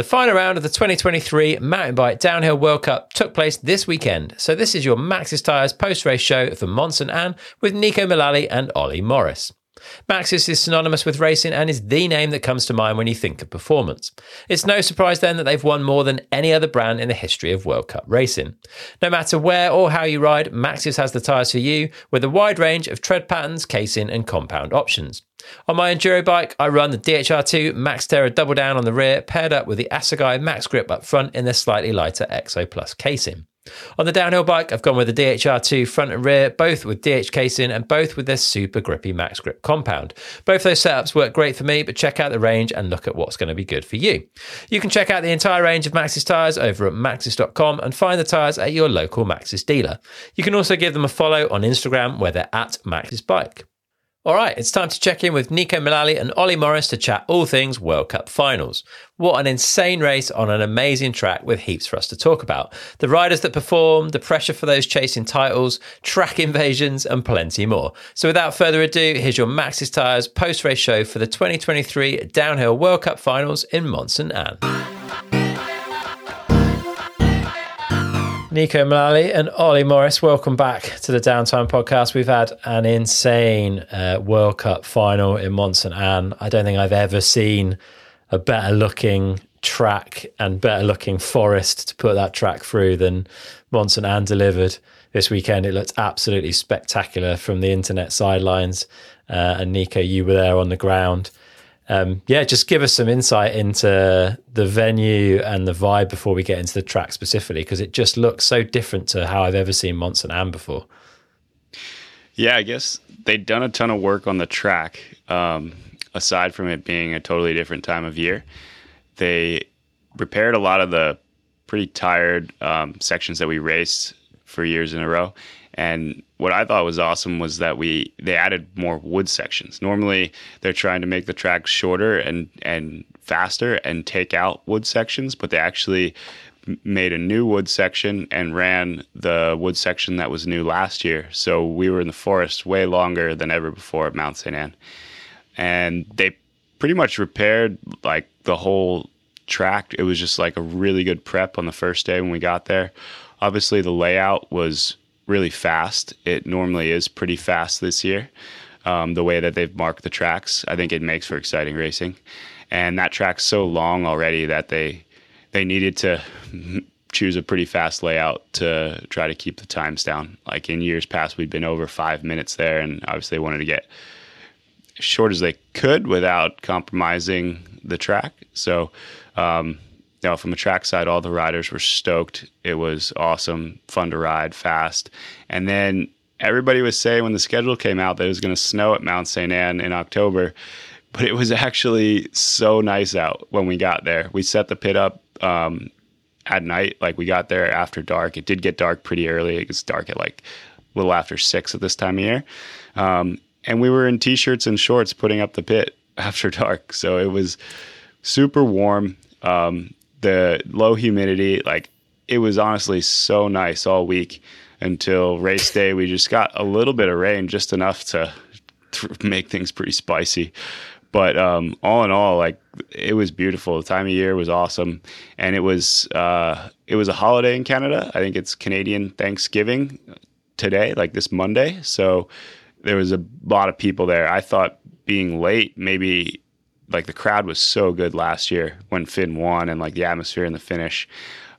The final round of the 2023 Mountain Bike Downhill World Cup took place this weekend. So this is your Maxxis Tyres post-race show for Mont-Sainte-Anne with Neko Mulally and Olly Morris. Maxxis is synonymous with racing and is the name that comes to mind when you think of performance. It's no surprise then that they've won more than any other brand in the history of World Cup racing. No matter where or how you ride, Maxxis has the tyres for you with a wide range of tread patterns, casing, and compound options. On my enduro bike, I run the DHR2 MaxxTerra double down on the rear, paired up with the Assegai MaxxGrip up front in their slightly lighter Exo Plus casing. On the downhill bike, I've gone with the DHR2 front and rear, both with DH casing and both with their super grippy MaxxGrip compound. Both those setups work great for me, but check out the range and look at what's going to be good for you. You can check out the entire range of Maxxis tyres over at maxxis.com and find the tyres at your local Maxxis dealer. You can also give them a follow on Instagram where they're at Maxxis Bike. All right, it's time to check in with Neko Mulally and Olly Morris to chat all things World Cup finals. What an insane race on an amazing track with heaps for us to talk about. The riders that perform, the pressure for those chasing titles, track invasions, and plenty more. So without further ado, here's your Maxxis Tyres post race show for the 2023 Downhill World Cup finals in Mont-Sainte-Anne. Neko Mulally and Olly Morris, welcome back to the Downtime Podcast. We've had an insane uh, World Cup final in Mont-Sainte-Anne. I don't think I've ever seen a better looking track and better looking forest to put that track through than Mont-Sainte-Anne delivered this weekend. It looked absolutely spectacular from the internet sidelines. Uh, and Neko, you were there on the ground um, yeah, just give us some insight into the venue and the vibe before we get into the track specifically, because it just looks so different to how I've ever seen Mont-Sainte-Anne before. Yeah, I guess they'd done a ton of work on the track. Um, aside from it being a totally different time of year, they repaired a lot of the pretty tired um, sections that we raced for years in a row and what I thought was awesome was that we they added more wood sections. Normally, they're trying to make the track shorter and and faster and take out wood sections, but they actually made a new wood section and ran the wood section that was new last year. So we were in the forest way longer than ever before at Mount St. Anne. And they pretty much repaired like the whole track. It was just like a really good prep on the first day when we got there. Obviously, the layout was really fast. It normally is pretty fast this year. Um, the way that they've marked the tracks, I think it makes for exciting racing. And that track's so long already that they they needed to choose a pretty fast layout to try to keep the times down. Like in years past, we'd been over five minutes there, and obviously they wanted to get short as they could without compromising the track. So um, you know, from a track side, all the riders were stoked. It was awesome, fun to ride, fast. And then everybody was saying when the schedule came out that it was going to snow at Mount St. Anne in October, but it was actually so nice out when we got there. We set the pit up um, at night, like we got there after dark. It did get dark pretty early. It was dark at like a little after six at this time of year. Um, and we were in t-shirts and shorts putting up the pit after dark. So it was super warm. Um, the low humidity, like it was honestly so nice all week until race day. We just got a little bit of rain, just enough to, to make things pretty spicy. But um, all in all, like it was beautiful. The time of year was awesome, and it was uh, it was a holiday in Canada. I think it's Canadian Thanksgiving today, like this Monday. So there was a lot of people there. I thought being late maybe like the crowd was so good last year when Finn won and like the atmosphere in the finish.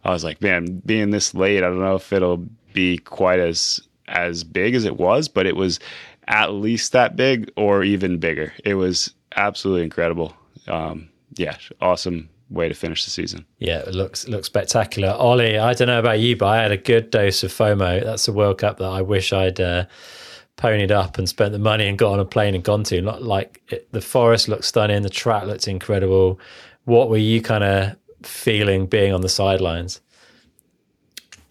I was like, man, being this late, I don't know if it'll be quite as as big as it was, but it was at least that big or even bigger. It was absolutely incredible. Um, yeah, awesome way to finish the season. Yeah, it looks looks spectacular. Olly, I don't know about you, but I had a good dose of FOMO. That's a World Cup that I wish I'd uh, ponied up and spent the money and got on a plane and gone to. Not like it, the forest looked stunning, the track looked incredible. What were you kind of feeling being on the sidelines?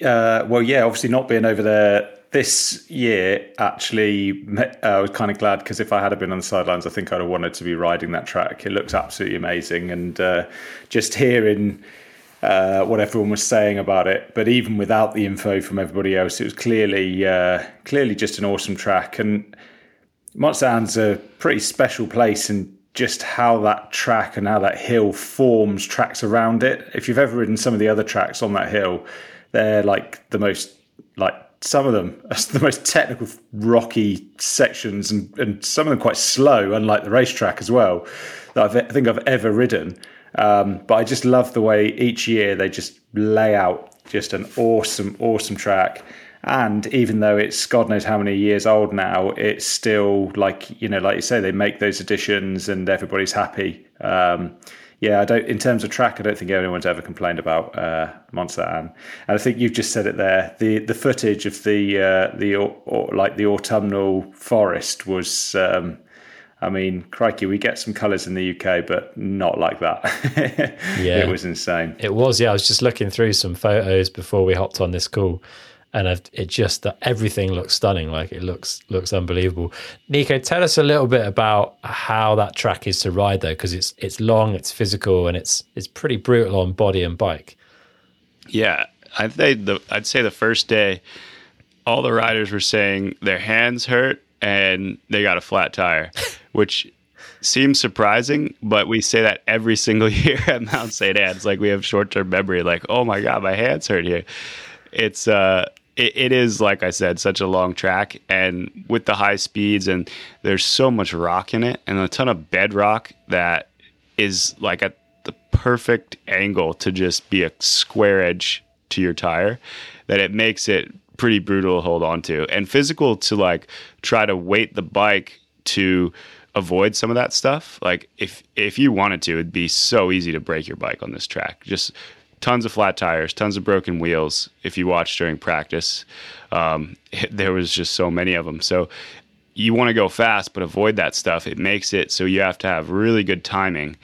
Uh, well, yeah, obviously not being over there this year. Actually, uh, I was kind of glad because if I had been on the sidelines, I think I'd have wanted to be riding that track. It looks absolutely amazing, and uh, just hearing uh, what everyone was saying about it. But even without the info from everybody else, it was clearly uh, clearly just an awesome track. And Mont St. Anne's a pretty special place, and just how that track and how that hill forms tracks around it. If you've ever ridden some of the other tracks on that hill, they're like the most like some of them are the most technical rocky sections and, and some of them quite slow unlike the racetrack as well that I've, i think i've ever ridden um, but i just love the way each year they just lay out just an awesome awesome track and even though it's God knows how many years old now, it's still like you know, like you say, they make those additions and everybody's happy. Um, yeah, I don't. In terms of track, I don't think anyone's ever complained about uh, Mont-Sainte-Anne. And I think you've just said it there. The the footage of the uh, the or, or, like the autumnal forest was. Um, I mean, crikey, we get some colours in the UK, but not like that. yeah, it was insane. It was. Yeah, I was just looking through some photos before we hopped on this call and I've, it just that everything looks stunning. Like it looks looks unbelievable. Neko, tell us a little bit about how that track is to ride though, because it's it's long, it's physical, and it's it's pretty brutal on body and bike. Yeah, I'd say the I'd say the first day, all the riders were saying their hands hurt and they got a flat tire, which seems surprising, but we say that every single year at Mount St. Anne's. Like we have short term memory, like, oh my God, my hands hurt here. It's uh it, it is like I said, such a long track, and with the high speeds, and there's so much rock in it, and a ton of bedrock that is like at the perfect angle to just be a square edge to your tire, that it makes it pretty brutal to hold on to, and physical to like try to weight the bike to avoid some of that stuff. Like if if you wanted to, it'd be so easy to break your bike on this track. Just tons of flat tires, tons of broken wheels. If you watch during practice, um, there was just so many of them. So you want to go fast, but avoid that stuff. It makes it so you have to have really good timing,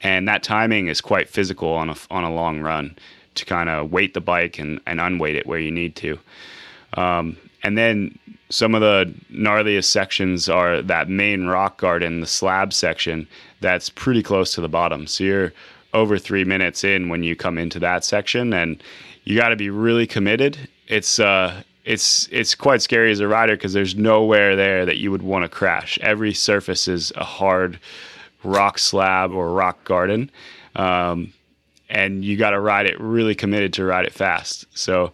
and that timing is quite physical on a on a long run to kind of weight the bike and, and unweight it where you need to. Um, and then some of the gnarliest sections are that main rock garden, the slab section that's pretty close to the bottom. So you're over three minutes in when you come into that section, and you got to be really committed. It's uh, it's it's quite scary as a rider because there's nowhere there that you would want to crash. Every surface is a hard rock slab or rock garden, um, and you got to ride it really committed to ride it fast. So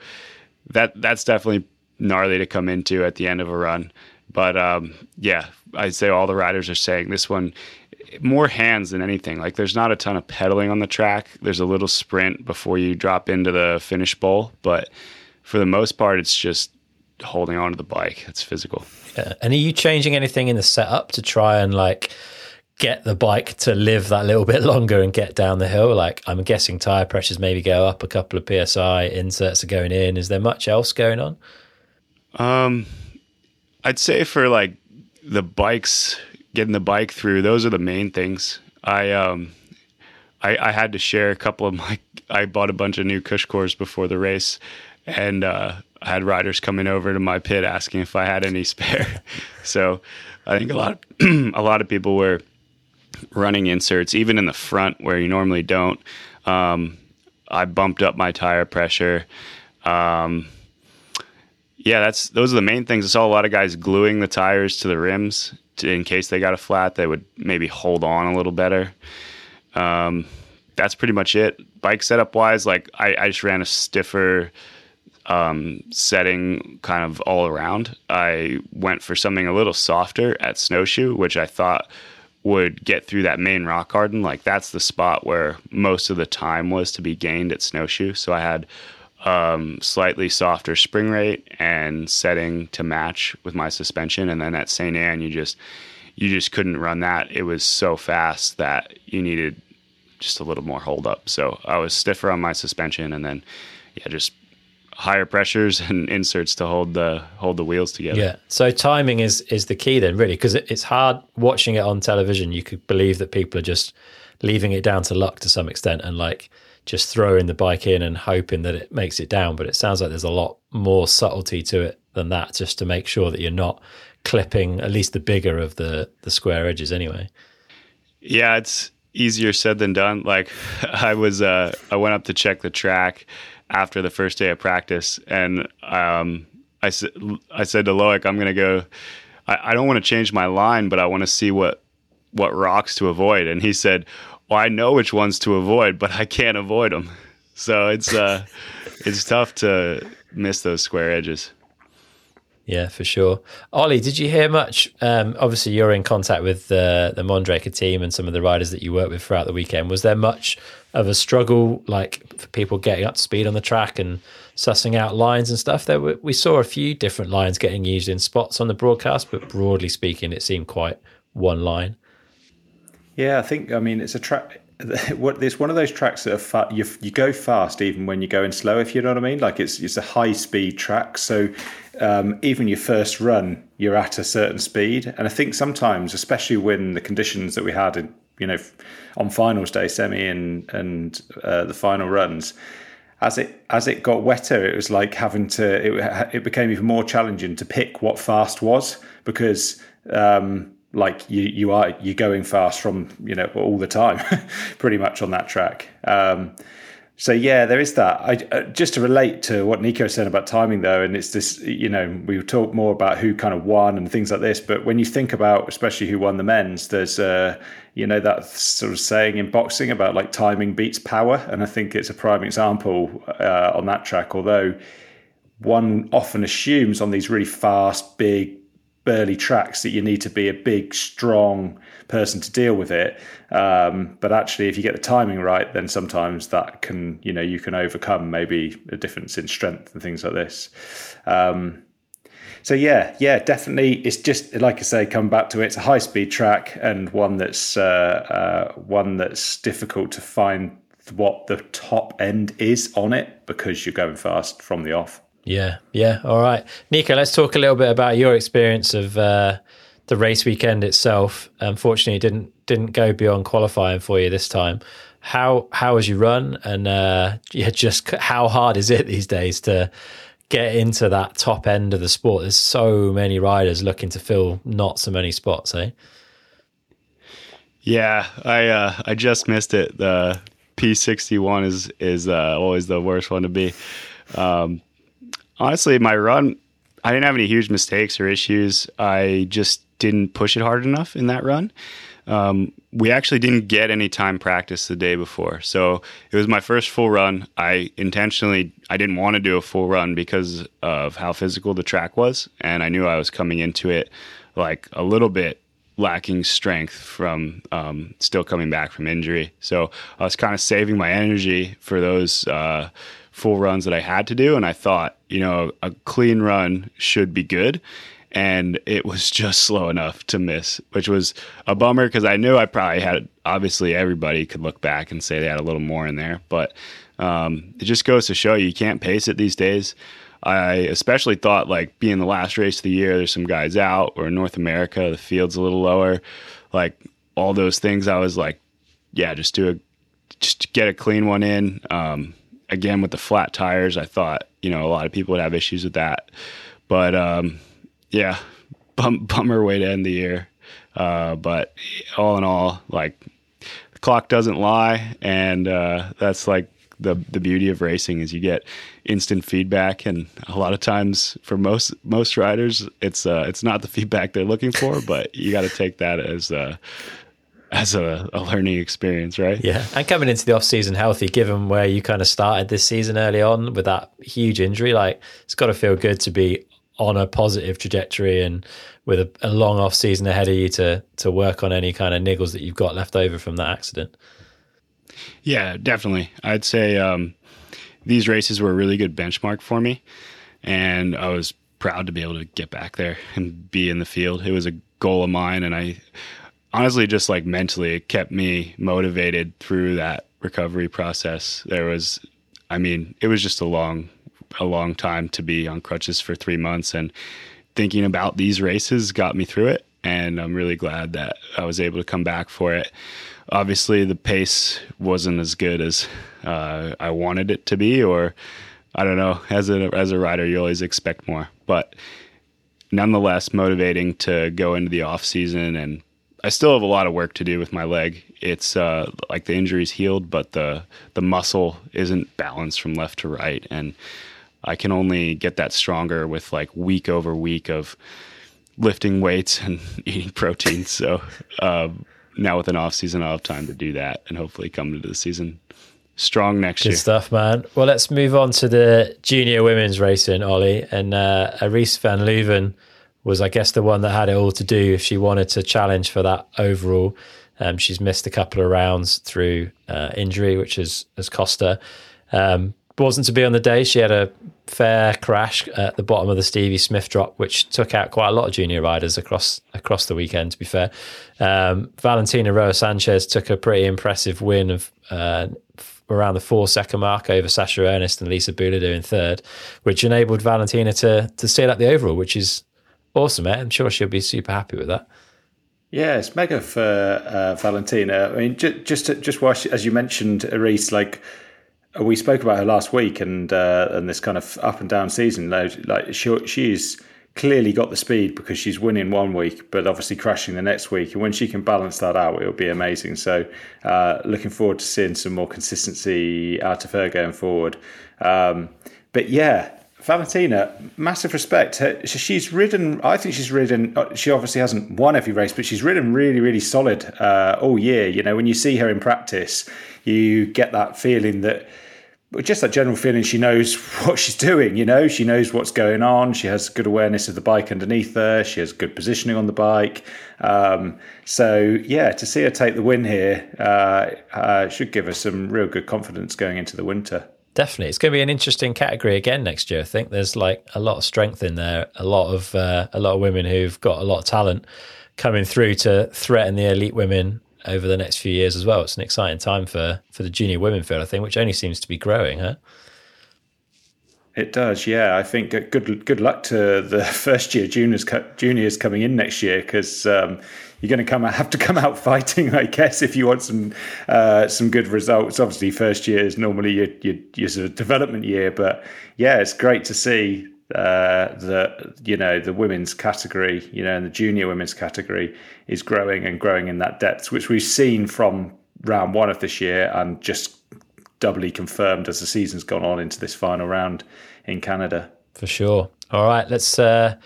that that's definitely gnarly to come into at the end of a run. But um, yeah, I'd say all the riders are saying this one more hands than anything. Like there's not a ton of pedaling on the track. There's a little sprint before you drop into the finish bowl, but for the most part, it's just holding on to the bike. It's physical. Yeah. And are you changing anything in the setup to try and like get the bike to live that little bit longer and get down the hill? Like I'm guessing tire pressures maybe go up a couple of psi. Inserts are going in. Is there much else going on? Um, I'd say for like the bikes getting the bike through. Those are the main things. I um, I, I had to share a couple of my. I bought a bunch of new CushCores before the race, and uh, I had riders coming over to my pit asking if I had any spare. so I think a lot of, a lot of people were running inserts, even in the front where you normally don't. Um, I bumped up my tire pressure. Um, yeah, that's those are the main things. I saw a lot of guys gluing the tires to the rims to, in case they got a flat. They would maybe hold on a little better. Um, that's pretty much it. Bike setup wise, like I, I just ran a stiffer um, setting kind of all around. I went for something a little softer at snowshoe, which I thought would get through that main rock garden. Like that's the spot where most of the time was to be gained at snowshoe. So I had um, slightly softer spring rate and setting to match with my suspension. And then at St. Anne, you just you just couldn't run that. It was so fast that you needed just a little more hold up. So I was stiffer on my suspension, and then yeah, just higher pressures and inserts to hold the hold the wheels together. Yeah. So timing is is the key then, really, because it's hard watching it on television. You could believe that people are just leaving it down to luck to some extent, and like just throwing the bike in and hoping that it makes it down. But it sounds like there's a lot more subtlety to it than that, just to make sure that you're not clipping at least the bigger of the the square edges anyway. Yeah, it's easier said than done. Like I was, uh, I went up to check the track after the first day of practice, and um, I said, I said to Loic, I'm going to go. I, I don't want to change my line, but I want to see what what rocks to avoid, and he said, "Well, I know which ones to avoid, but I can't avoid them." So it's uh, it's tough to miss those square edges. Yeah, for sure. Olly, did you hear much? Um, obviously, you're in contact with the the Mondraker team and some of the riders that you work with throughout the weekend. Was there much of a struggle, like for people getting up to speed on the track and sussing out lines and stuff? There, were, we saw a few different lines getting used in spots on the broadcast, but broadly speaking, it seemed quite one line. Yeah, I think. I mean, it's a track. It's one of those tracks that fa- you, you go fast even when you're going slow. If you know what I mean, like it's it's a high speed track, so um, even your first run, you're at a certain speed. And I think sometimes, especially when the conditions that we had, in, you know, on finals day, semi and and uh, the final runs, as it as it got wetter, it was like having to. It, it became even more challenging to pick what fast was because. Um, like you you are you're going fast from you know all the time pretty much on that track um, so yeah there is that. I, uh, just to relate to what neko said about timing though and it's this you know we talk more about who kind of won and things like this but when you think about especially who won the men's there's uh you know that sort of saying in boxing about like timing beats power and i think it's a prime example uh, on that track although one often assumes on these really fast big burly tracks that you need to be a big, strong person to deal with it. Um, but actually, if you get the timing right, then sometimes that can, you know, you can overcome maybe a difference in strength and things like this. Um, so yeah, yeah, definitely. It's just like I say, come back to it. It's a high speed track and one that's uh, uh, one that's difficult to find what the top end is on it because you're going fast from the off. Yeah, yeah. All right, Neko. Let's talk a little bit about your experience of uh, the race weekend itself. Unfortunately, it didn't didn't go beyond qualifying for you this time. How how was your run, and uh, yeah, just how hard is it these days to get into that top end of the sport? There's so many riders looking to fill not so many spots, eh? Yeah, I uh, I just missed it. The P61 is is uh, always the worst one to be. Um, honestly, my run, I didn't have any huge mistakes or issues. I just didn't push it hard enough in that run. Um, we actually didn't get any time practice the day before, so it was my first full run. I intentionally I didn't want to do a full run because of how physical the track was, and I knew I was coming into it like a little bit lacking strength from um, still coming back from injury. So I was kind of saving my energy for those uh, full runs that I had to do. And I thought, you know, a clean run should be good. And it was just slow enough to miss, which was a bummer because I knew I probably had, obviously, everybody could look back and say they had a little more in there. But um, it just goes to show you, you can't pace it these days. I especially thought like being the last race of the year, there's some guys out, or North America, the field's a little lower. Like all those things, I was like, yeah, just do a, just get a clean one in. Um, again with the flat tires, I thought you know a lot of people would have issues with that, but um, yeah, bum, bummer way to end the year. Uh, but all in all, like the clock doesn't lie, and uh, that's like the the beauty of racing is you get instant feedback, and a lot of times for most most riders, it's uh, it's not the feedback they're looking for, but you got to take that as uh, as a, a, learning experience, right? Yeah, and coming into the off season healthy, given where you kind of started this season early on with that huge injury, like it's got to feel good to be on a positive trajectory and with a, a long off season ahead of you to to work on any kind of niggles that you've got left over from that accident. Yeah, definitely. I'd say um, these races were a really good benchmark for me, and I was proud to be able to get back there and be in the field. It was a goal of mine, and I honestly just like mentally it kept me motivated through that recovery process. There was i mean it was just a long a long time to be on crutches for three months and thinking about these races got me through it and i'm really glad that i was able to come back for it. Obviously the pace wasn't as good as uh, i wanted it to be or i don't know as a as a rider you always expect more. But nonetheless motivating to go into the off season and I still have a lot of work to do with my leg. It's uh, like the injury's healed, but the the muscle isn't balanced from left to right, and I can only get that stronger with like week over week of lifting weights and eating protein. So, uh, now with an off season, I'll have time to do that and hopefully come into the season strong next year. Good year. stuff, man. Well, let's move on to the junior women's racing, Olly. And uh, Aris van Leuven was, I guess, the one that had it all to do if she wanted to challenge for that overall. Um, she's missed a couple of rounds through uh, injury, which has, has cost her. Um, wasn't to be on the day. She had a fair crash at the bottom of the Stevie Smith drop, which took out quite a lot of junior riders across across the weekend. To be fair, um, Valentina Roa Sanchez took a pretty impressive win of uh, around the four second mark over Sacha Earnest and Lisa Bouladou in third, which enabled Valentina to to seal up the overall, which is awesome. Eh? I'm sure she'll be super happy with that. Yeah, it's mega for uh, Valentina. I mean, just just just watch as you mentioned, Aris, like we spoke about her last week and uh, and this kind of up and down season. Like she, she's clearly got the speed because she's winning one week, but obviously crashing the next week. And when she can balance that out, it'll be amazing. So uh, looking forward to seeing some more consistency out of her going forward. Um, but yeah, Valentina, massive respect. She's ridden. I think she's ridden. Uh, she obviously hasn't won every race, but she's ridden really, really solid uh, all year. You know, when you see her in practice, you get that feeling that just that general feeling she knows what she's doing you know she knows what's going on she has good awareness of the bike underneath her she has good positioning on the bike um, so yeah to see her take the win here uh, uh, should give us some real good confidence going into the winter definitely it's going to be an interesting category again next year i think there's like a lot of strength in there a lot of uh, a lot of women who've got a lot of talent coming through to threaten the elite women over the next few years as well. It's an exciting time for for the junior women field, I think, which only seems to be growing, huh? It does, yeah. I think good good luck to the first year juniors juniors coming in next year because um, you're going to come have to come out fighting, I guess, if you want some uh, some good results. Obviously, first year is normally your, your, your sort of development year, but yeah, it's great to see uh, the you know the women's category, you know, and the junior women's category is growing and growing in that depth, which we've seen from round one of this year and just doubly confirmed as the season's gone on into this final round in Canada. For sure. All right, let's uh,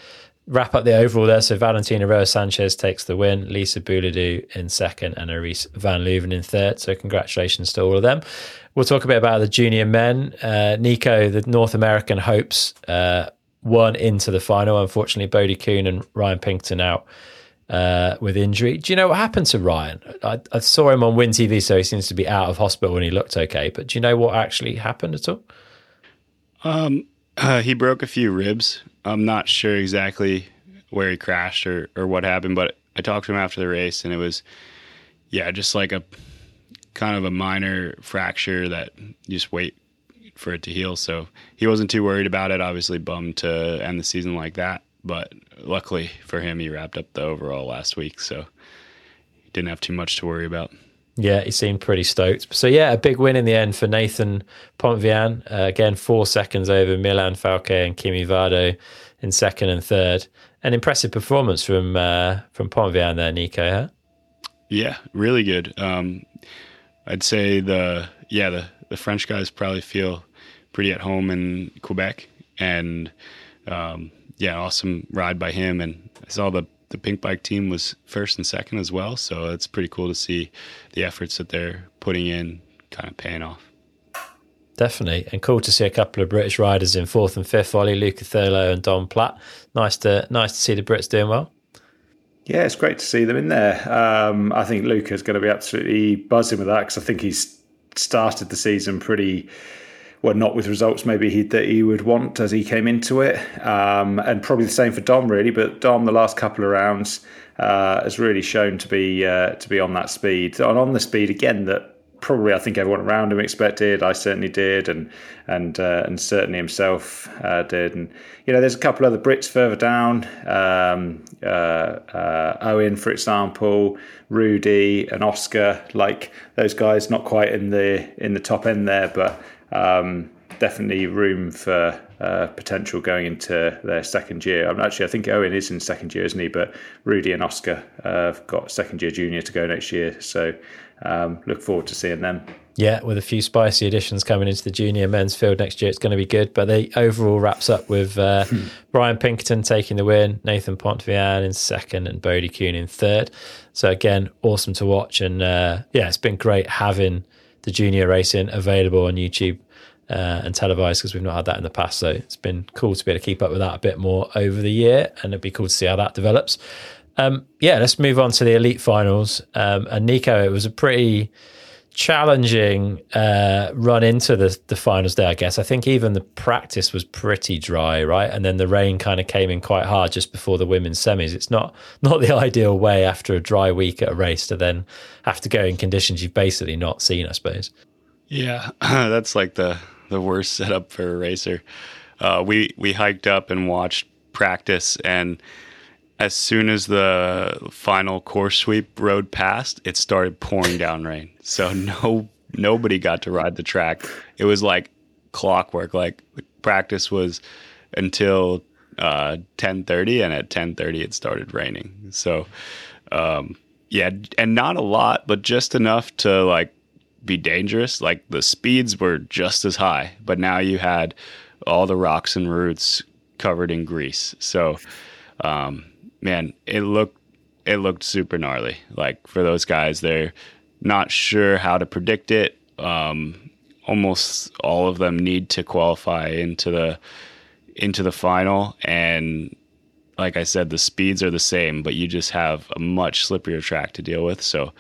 wrap up the overall there. So Valentina Roa Sanchez takes the win, Lisa Bouladou in second, and Aris Van Leuven in third. So congratulations to all of them. We'll talk a bit about the junior men. Uh, Neko, the North American hopes, uh, won into the final. Unfortunately, Bodhi Kuhn and Ryan Pinkerton out uh, with injury. Do you know what happened to Ryan? I, I, saw him on WynTV, so he seems to be out of hospital and he looked okay. But do you know what actually happened at all? Um, uh, he broke a few ribs. I'm not sure exactly where he crashed or, or what happened, but I talked to him after the race and it was, yeah, just like a kind of a minor fracture that you just wait for it to heal. So he wasn't too worried about it. Obviously, bummed to end the season like that, but luckily for him, he wrapped up the overall last week, so he didn't have too much to worry about. Yeah, he seemed pretty stoked. So yeah, a big win in the end for Nathan Pontvianne. Uh, again, four seconds over Milan Falke and Kimi Vado in second and third. An impressive performance from uh, from Pontvianne there, Neko. Huh? Yeah, really good. Um, I'd say the yeah the the French guys probably feel pretty at home in Quebec, and um, yeah, awesome ride by him. And I saw the the pink bike team was first and second as well, so it's pretty cool to see the efforts that they're putting in kind of paying off. Definitely, and cool to see a couple of British riders in fourth and fifth. Olly, Luca Thurlow, and Dom Platt. Nice to nice to see the Brits doing well. Yeah, it's great to see them in there. Um, I think Luca's going to be absolutely buzzing with that because I think he's started the season pretty well, not with results maybe he, that he would want as he came into it, um, and probably the same for Dom really. But Dom, the last couple of rounds, uh, has really shown to be uh, to be on that speed, and on the speed again that probably I think everyone around him expected. I certainly did, and and uh, and certainly himself uh, did. And you know, there's a couple of other Brits further down. Um, uh, uh, Owen, for example, Rudy and Oscar. Like those guys, not quite in the in the top end there, but um, definitely room for uh, potential going into their second year. I'm actually, I think Owen is in second year, isn't he? But Rudy and Oscar uh, have got second year junior to go next year, so um, look forward to seeing them. Yeah, with a few spicy additions coming into the junior men's field next year, it's going to be good. But the overall wraps up with uh, hmm. Brian Pinkerton taking the win, Nathan Pontvianne in second, and Bodhi Kuhn in third. So again, awesome to watch, and uh, yeah, it's been great having the junior racing available on YouTube uh, and televised because we've not had that in the past. So it's been cool to be able to keep up with that a bit more over the year, and it'd be cool to see how that develops. Um, yeah, let's move on to the elite finals. Um, and Neko, it was a pretty challenging uh, run into the, the finals day, I guess. I think even the practice was pretty dry, right? And then the rain kind of came in quite hard just before the women's semis. It's not not the ideal way after a dry week at a race to then have to go in conditions you've basically not seen, I suppose. Yeah, that's like the the worst setup for a racer. Uh, we we hiked up and watched practice, and as soon as the final course sweep rode past, it started pouring down rain. So no nobody got to ride the track. It was like clockwork. Like practice was until uh, 10:30, and at 10:30 it started raining. So um, yeah, and not a lot, but just enough to like be dangerous. Like the speeds were just as high, but now you had all the rocks and roots covered in grease. So, um, man, it looked it looked super gnarly. Like for those guys, they're not sure how to predict it. Um, almost all of them need to qualify into the into the final, and like I said, the speeds are the same, but you just have a much slipperier track to deal with. So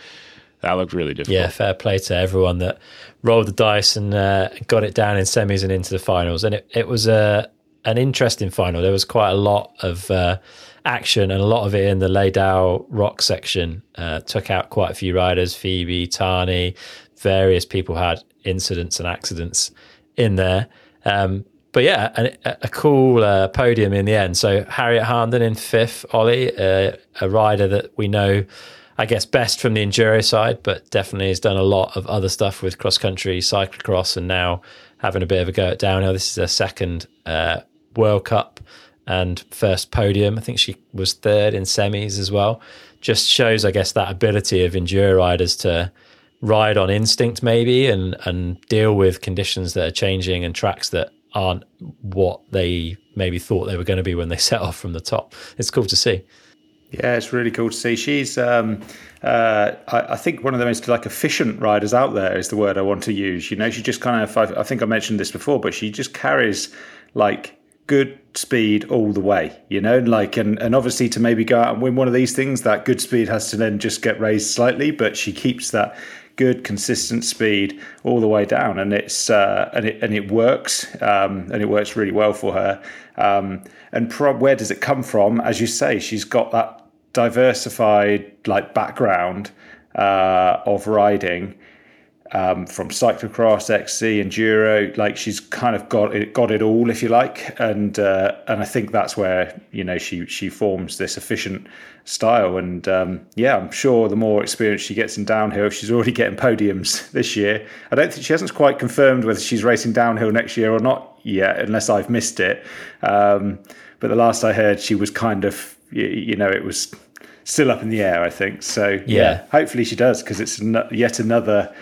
that looked really difficult. Yeah, fair play to everyone that rolled the dice and uh, got it down in semis and into the finals. And it, it was a uh, an interesting final. There was quite a lot of uh, action and a lot of it in the Laydow Rock section. Uh, took out quite a few riders, Phoebe, Tahnée, various people had incidents and accidents in there. Um, but yeah, a, a cool uh, podium in the end. So Harriet Harnden in fifth, Olly, uh, a rider that we know I guess, best from the enduro side, but definitely has done a lot of other stuff with cross country, cyclocross, and now having a bit of a go at downhill. This is her second uh, World Cup and first podium. I think she was third in semis as well. Just shows, I guess, that ability of enduro riders to ride on instinct, maybe, and and deal with conditions that are changing and tracks that aren't what they maybe thought they were going to be when they set off from the top. It's cool to see. Yeah, it's really cool to see. She's, um, uh, I, I, think, one of the most like efficient riders out there is the word I want to use. You know, she just kind of, I, I think I mentioned this before, but she just carries like good speed all the way. You know, like, and and obviously to maybe go out and win one of these things, that good speed has to then just get raised slightly, but she keeps that good consistent speed all the way down and it's uh, and it and it works um, and it works really well for her um, and where does it come from as you say she's got that diversified like background uh, of riding um, from cyclocross, XC, enduro. Like she's kind of got it, got it all, if you like, and uh, and I think that's where you know she she forms this efficient style. And um, yeah, I'm sure the more experience she gets in downhill, she's already getting podiums this year. I don't think she hasn't quite confirmed whether she's racing downhill next year or not yet, unless I've missed it. Um, but the last I heard, she was kind of you, you know it was still up in the air, I think. So yeah, yeah hopefully she does because it's yet another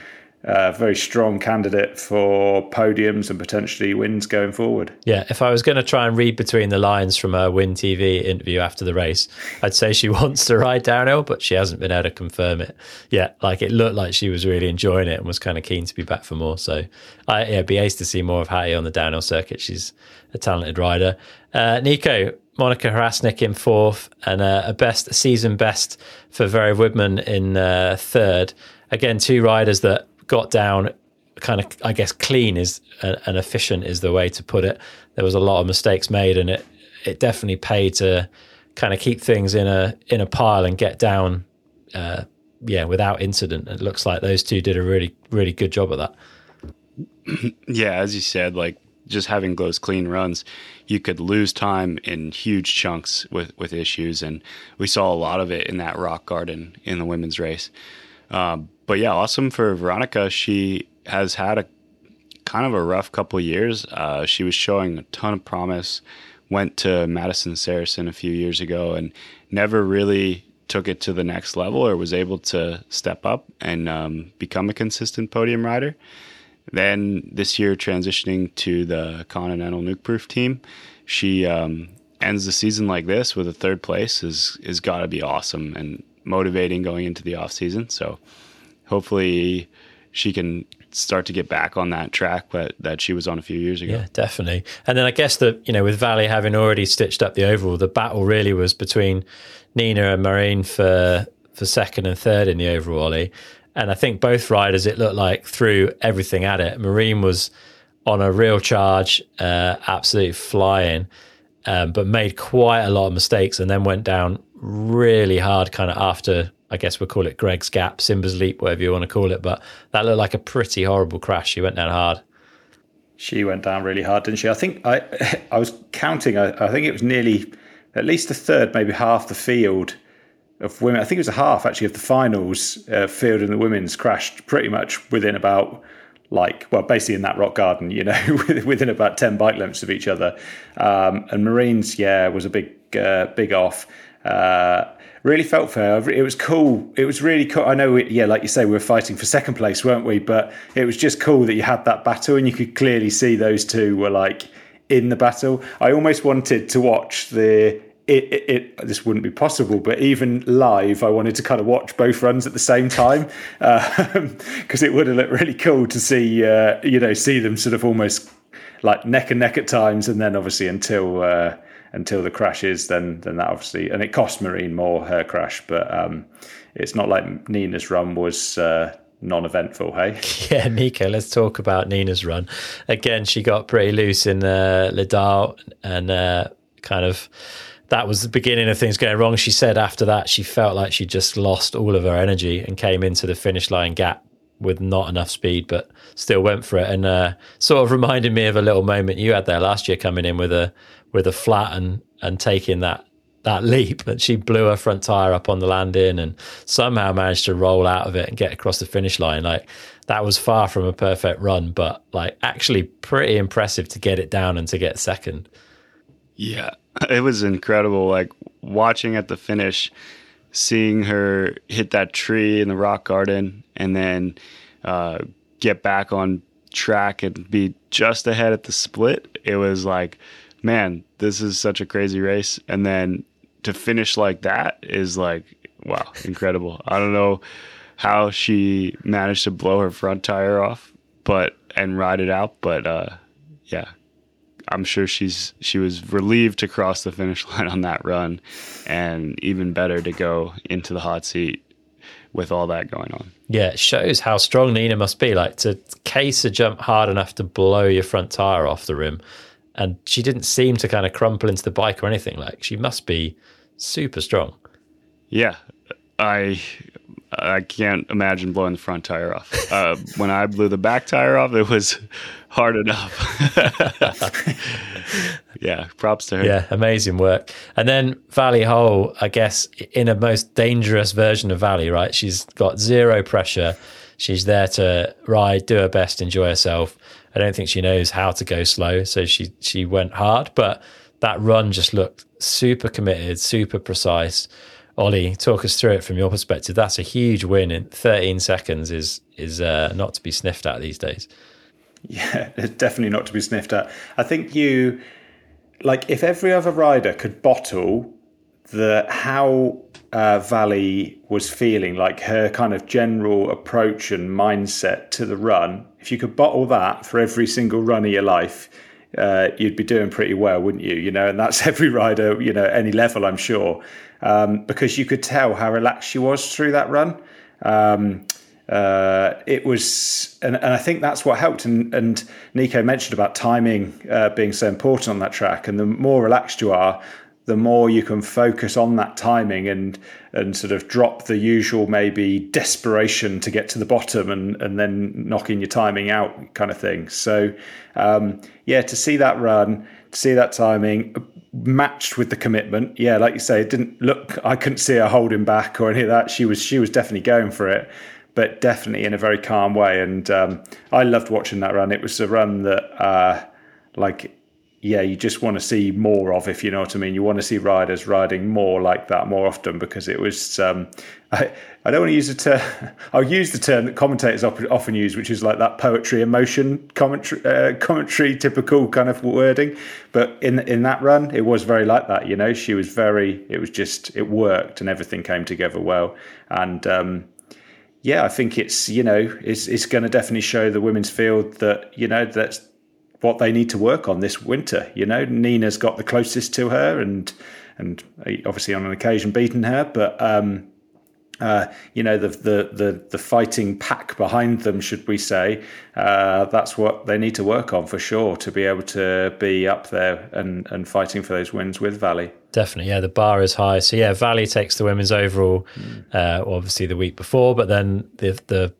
uh, very strong candidate for podiums and potentially wins going forward. Yeah, if I was going to try and read between the lines from her WynTV interview after the race, I'd say she wants to ride downhill, but she hasn't been able to confirm it yet. Like it looked like she was really enjoying it and was kind of keen to be back for more. So, I yeah, be ace to see more of Hattie on the downhill circuit. She's a talented rider. Uh, Neko, Monika Hrastnik in fourth, and uh, a best a season best for Vera Widmann in uh, third. Again, two riders that got down kind of, I guess, clean is uh, and efficient is the way to put it. There was a lot of mistakes made, and it it definitely paid to kind of keep things in a in a pile and get down, uh, yeah, without incident. It looks like those two did a really really good job of that. Yeah, as you said, like just having those clean runs, you could lose time in huge chunks with, with issues. And we saw a lot of it in that rock garden in the women's race. Um, but yeah, awesome for Veronica. She has had a kind of a rough couple years. Uh, she was showing a ton of promise. Went to Madison Saracen a few years ago and never really took it to the next level or was able to step up and um, become a consistent podium rider. Then this year, transitioning to the Continental Nukeproof team, she um, ends the season like this with a third place is is got to be awesome and motivating going into the off season. So hopefully she can start to get back on that track that, that she was on a few years ago. Yeah, definitely. And then I guess that, you know, with Vali having already stitched up the overall, the battle really was between Nina and Marine for for second and third in the overall. And I think both riders, it looked like threw everything at it. Marine was on a real charge, uh, absolutely flying, um, but made quite a lot of mistakes and then went down really hard kind of after I guess we'll call it Greg's Gap, Simba's Leap, whatever you want to call it. But that looked like a pretty horrible crash. She went down hard. She went down really hard, didn't she? I think I I was counting. I, I think it was nearly at least a third, maybe half the field of women. I think it was a half actually of the finals uh, field in the women's crashed pretty much within about like well basically in that rock garden you know within about 10 bike lengths of each other um, and marines yeah was a big uh, big off uh, really felt fair. It was cool. It was really cool. I know, yeah, like you say, we were fighting for second place, weren't we? But it was just cool that you had that battle and you could clearly see those two were like in the battle. I almost wanted to watch the. It, it, it this wouldn't be possible, but even live, I wanted to kind of watch both runs at the same time because um, it would have looked really cool to see, uh, you know, see them sort of almost like neck and neck at times, and then obviously until uh, until the crashes, then then that obviously and it cost Marine more her crash, but um, it's not like Nina's run was uh, non-eventful. Hey, yeah, Neko. Let's talk about Nina's run. Again, she got pretty loose in uh, Lidl and uh, kind of. That was the beginning of things going wrong. She said after that she felt like she just lost all of her energy and came into the finish line gap with not enough speed, but still went for it. And uh, sort of reminded me of a little moment you had there last year coming in with a with a flat and and taking that that leap that she blew her front tire up on the landing and somehow managed to roll out of it and get across the finish line like that was far from a perfect run but like actually pretty impressive to get it down and to get second yeah it was incredible like watching at the finish seeing her hit that tree in the rock garden and then uh, get back on track and be just ahead at the split it was like man, this is such a crazy race. And then to finish like that is like, wow, incredible. I don't know how she managed to blow her front tire off, but and ride it out. But uh, yeah, I'm sure she's she was relieved to cross the finish line on that run, and even better to go into the hot seat with all that going on. Yeah, it shows how strong Nina must be. Like to case a jump hard enough to blow your front tire off the rim and she didn't seem to kind of crumple into the bike or anything. Like she must be super strong. Yeah, I I can't imagine blowing the front tire off. Uh, when I blew the back tire off, it was hard enough. yeah, props to her. Yeah, amazing work. And then Vali Höll, I guess, in a most dangerous version of Vali, right? She's got zero pressure. She's there to ride, do her best, enjoy herself. I don't think she knows how to go slow, so she she went hard. But that run just looked super committed, super precise. Olly, talk us through it from your perspective. That's a huge win in 13 seconds. Is is uh, not to be sniffed at these days. Yeah, definitely not to be sniffed at. I think you like if every other rider could bottle the how uh, Vali was feeling, like her kind of general approach and mindset to the run, if you could bottle that for every single run of your life, uh, you'd be doing pretty well, wouldn't you? You know, and that's every rider, you know, any level, I'm sure, um, because you could tell how relaxed she was through that run. Um, uh, it was, and, and, I think that's what helped. And, and Neko mentioned about timing uh, being so important on that track. And the more relaxed you are, the more you can focus on that timing and and sort of drop the usual maybe desperation to get to the bottom and and then knocking your timing out kind of thing. So um, yeah, to see that run, to see that timing matched with the commitment. Yeah, like you say, it didn't look. I couldn't see her holding back or any of that. She was she was definitely going for it. but definitely in a very calm way. And um, I loved watching that run. It was a run that, uh, like, yeah, you just want to see more of, if you know what I mean. You want to see riders riding more like that more often because it was. Um, I, I don't want to use the term. I'll use the term that commentators often use, which is like that poetry emotion commentary, uh, commentary typical kind of wording. But in in that run, it was very like that. You know, she was very. It was just it worked and everything came together well. And um, yeah, I think it's you know it's it's going to definitely show the women's field that you know that's what they need to work on this winter. You know, Nina's got the closest to her, and and obviously on an occasion beaten her, but. Um, uh, you know the, the, the the fighting pack behind them, should we say? Uh, that's what they need to work on for sure to be able to be up there and and fighting for those wins with Vali. Definitely, yeah. The bar is high, so yeah. Vali takes the women's overall, mm. uh, obviously the week before, but then the the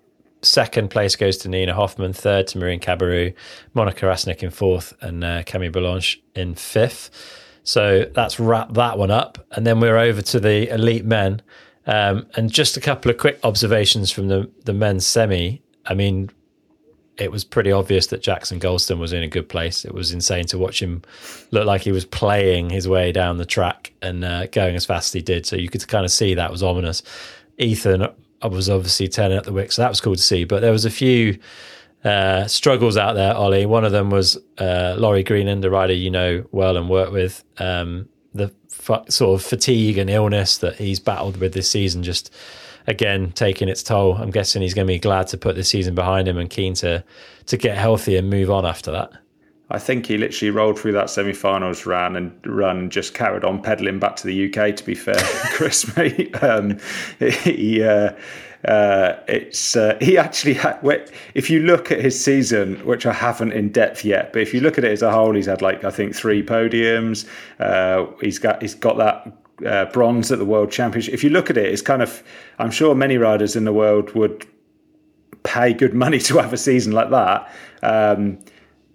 second place goes to Nina Hoffmann. third to Marine Cabirou, Monika Hrastnik in fourth, and uh, Camille Balanche in fifth. So that's wrap that one up, and then we're over to the elite men. Um, and just a couple of quick observations from the the men's semi. I mean, it was pretty obvious that Jackson Goldstone was in a good place. It was insane to watch him look like he was playing his way down the track and uh, going as fast as he did. So you could kind of see that was ominous. Ethan was obviously turning up the wick, so that was cool to see. But there was a few uh, struggles out there, Ollie. One of them was uh, Laurie Greenland, the rider you know well and work with. Um, the f- sort of fatigue and illness that he's battled with this season just again taking its toll. I'm guessing he's going to be glad to put the season behind him and keen to to get healthy and move on after that. I think he literally rolled through that semi-finals run and run and just carried on pedaling back to the UK. To be fair, Chris, mate, um, he. Uh, uh, it's uh, he actually had. If you look at his season, which I haven't in depth yet, but if you look at it as a whole, he's had like I think three podiums. Uh, he's got he's got that uh, bronze at the World Championship. If you look at it, it's kind of I'm sure many riders in the world would pay good money to have a season like that. Um,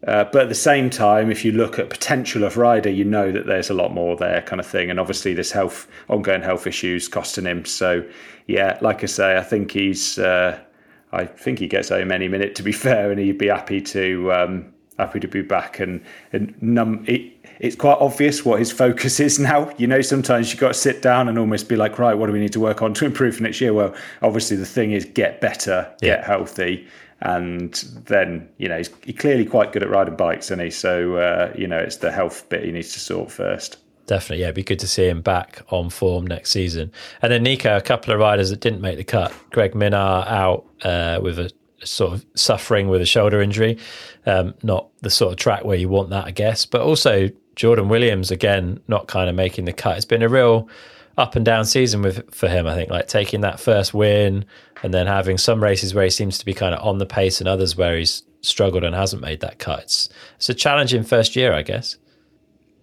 uh, but at the same time, if you look at potential of rider, you know that there's a lot more there, kind of thing. And obviously, this health, ongoing health issues costing him. So, yeah, like I say, I think he's, uh, I think he gets home any minute. To be fair, and he'd be happy to, um, happy to be back. And and num, it, it's quite obvious what his focus is now. You know, sometimes you've got to sit down and almost be like, right, what do we need to work on to improve for next year? Well, obviously, the thing is get better, get healthy and then you know he's, clearly quite good at riding bikes, and he so uh, you know it's the health bit he needs to sort first. Definitely, yeah, it'd be good to see him back on form next season. And then Neko, a couple of riders that didn't make the cut. Greg Minnaar out uh, with a sort of suffering with a shoulder injury. Um, not the sort of track where you want that, I guess. But also Jordan Williams again, not kind of making the cut. It's been a real up and down season with for him. I think like taking that first win and then having some races where he seems to be kind of on the pace and others where he's struggled and hasn't made that cut. It's, it's a challenging first year, I guess.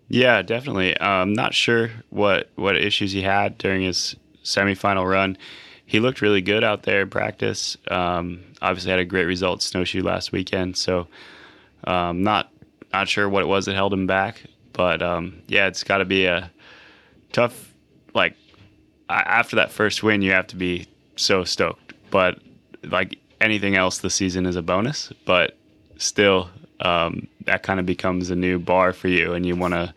Yeah, definitely. I'm not sure what what issues he had during his semifinal run. He looked really good out there in practice. Um, obviously, had a great result snowshoe last weekend. So, um, not not sure what it was that held him back. But um, yeah, it's got to be a tough like after that first win, you have to be so stoked. But like anything else, the season is a bonus. But still, um, that kind of becomes a new bar for you, and you want to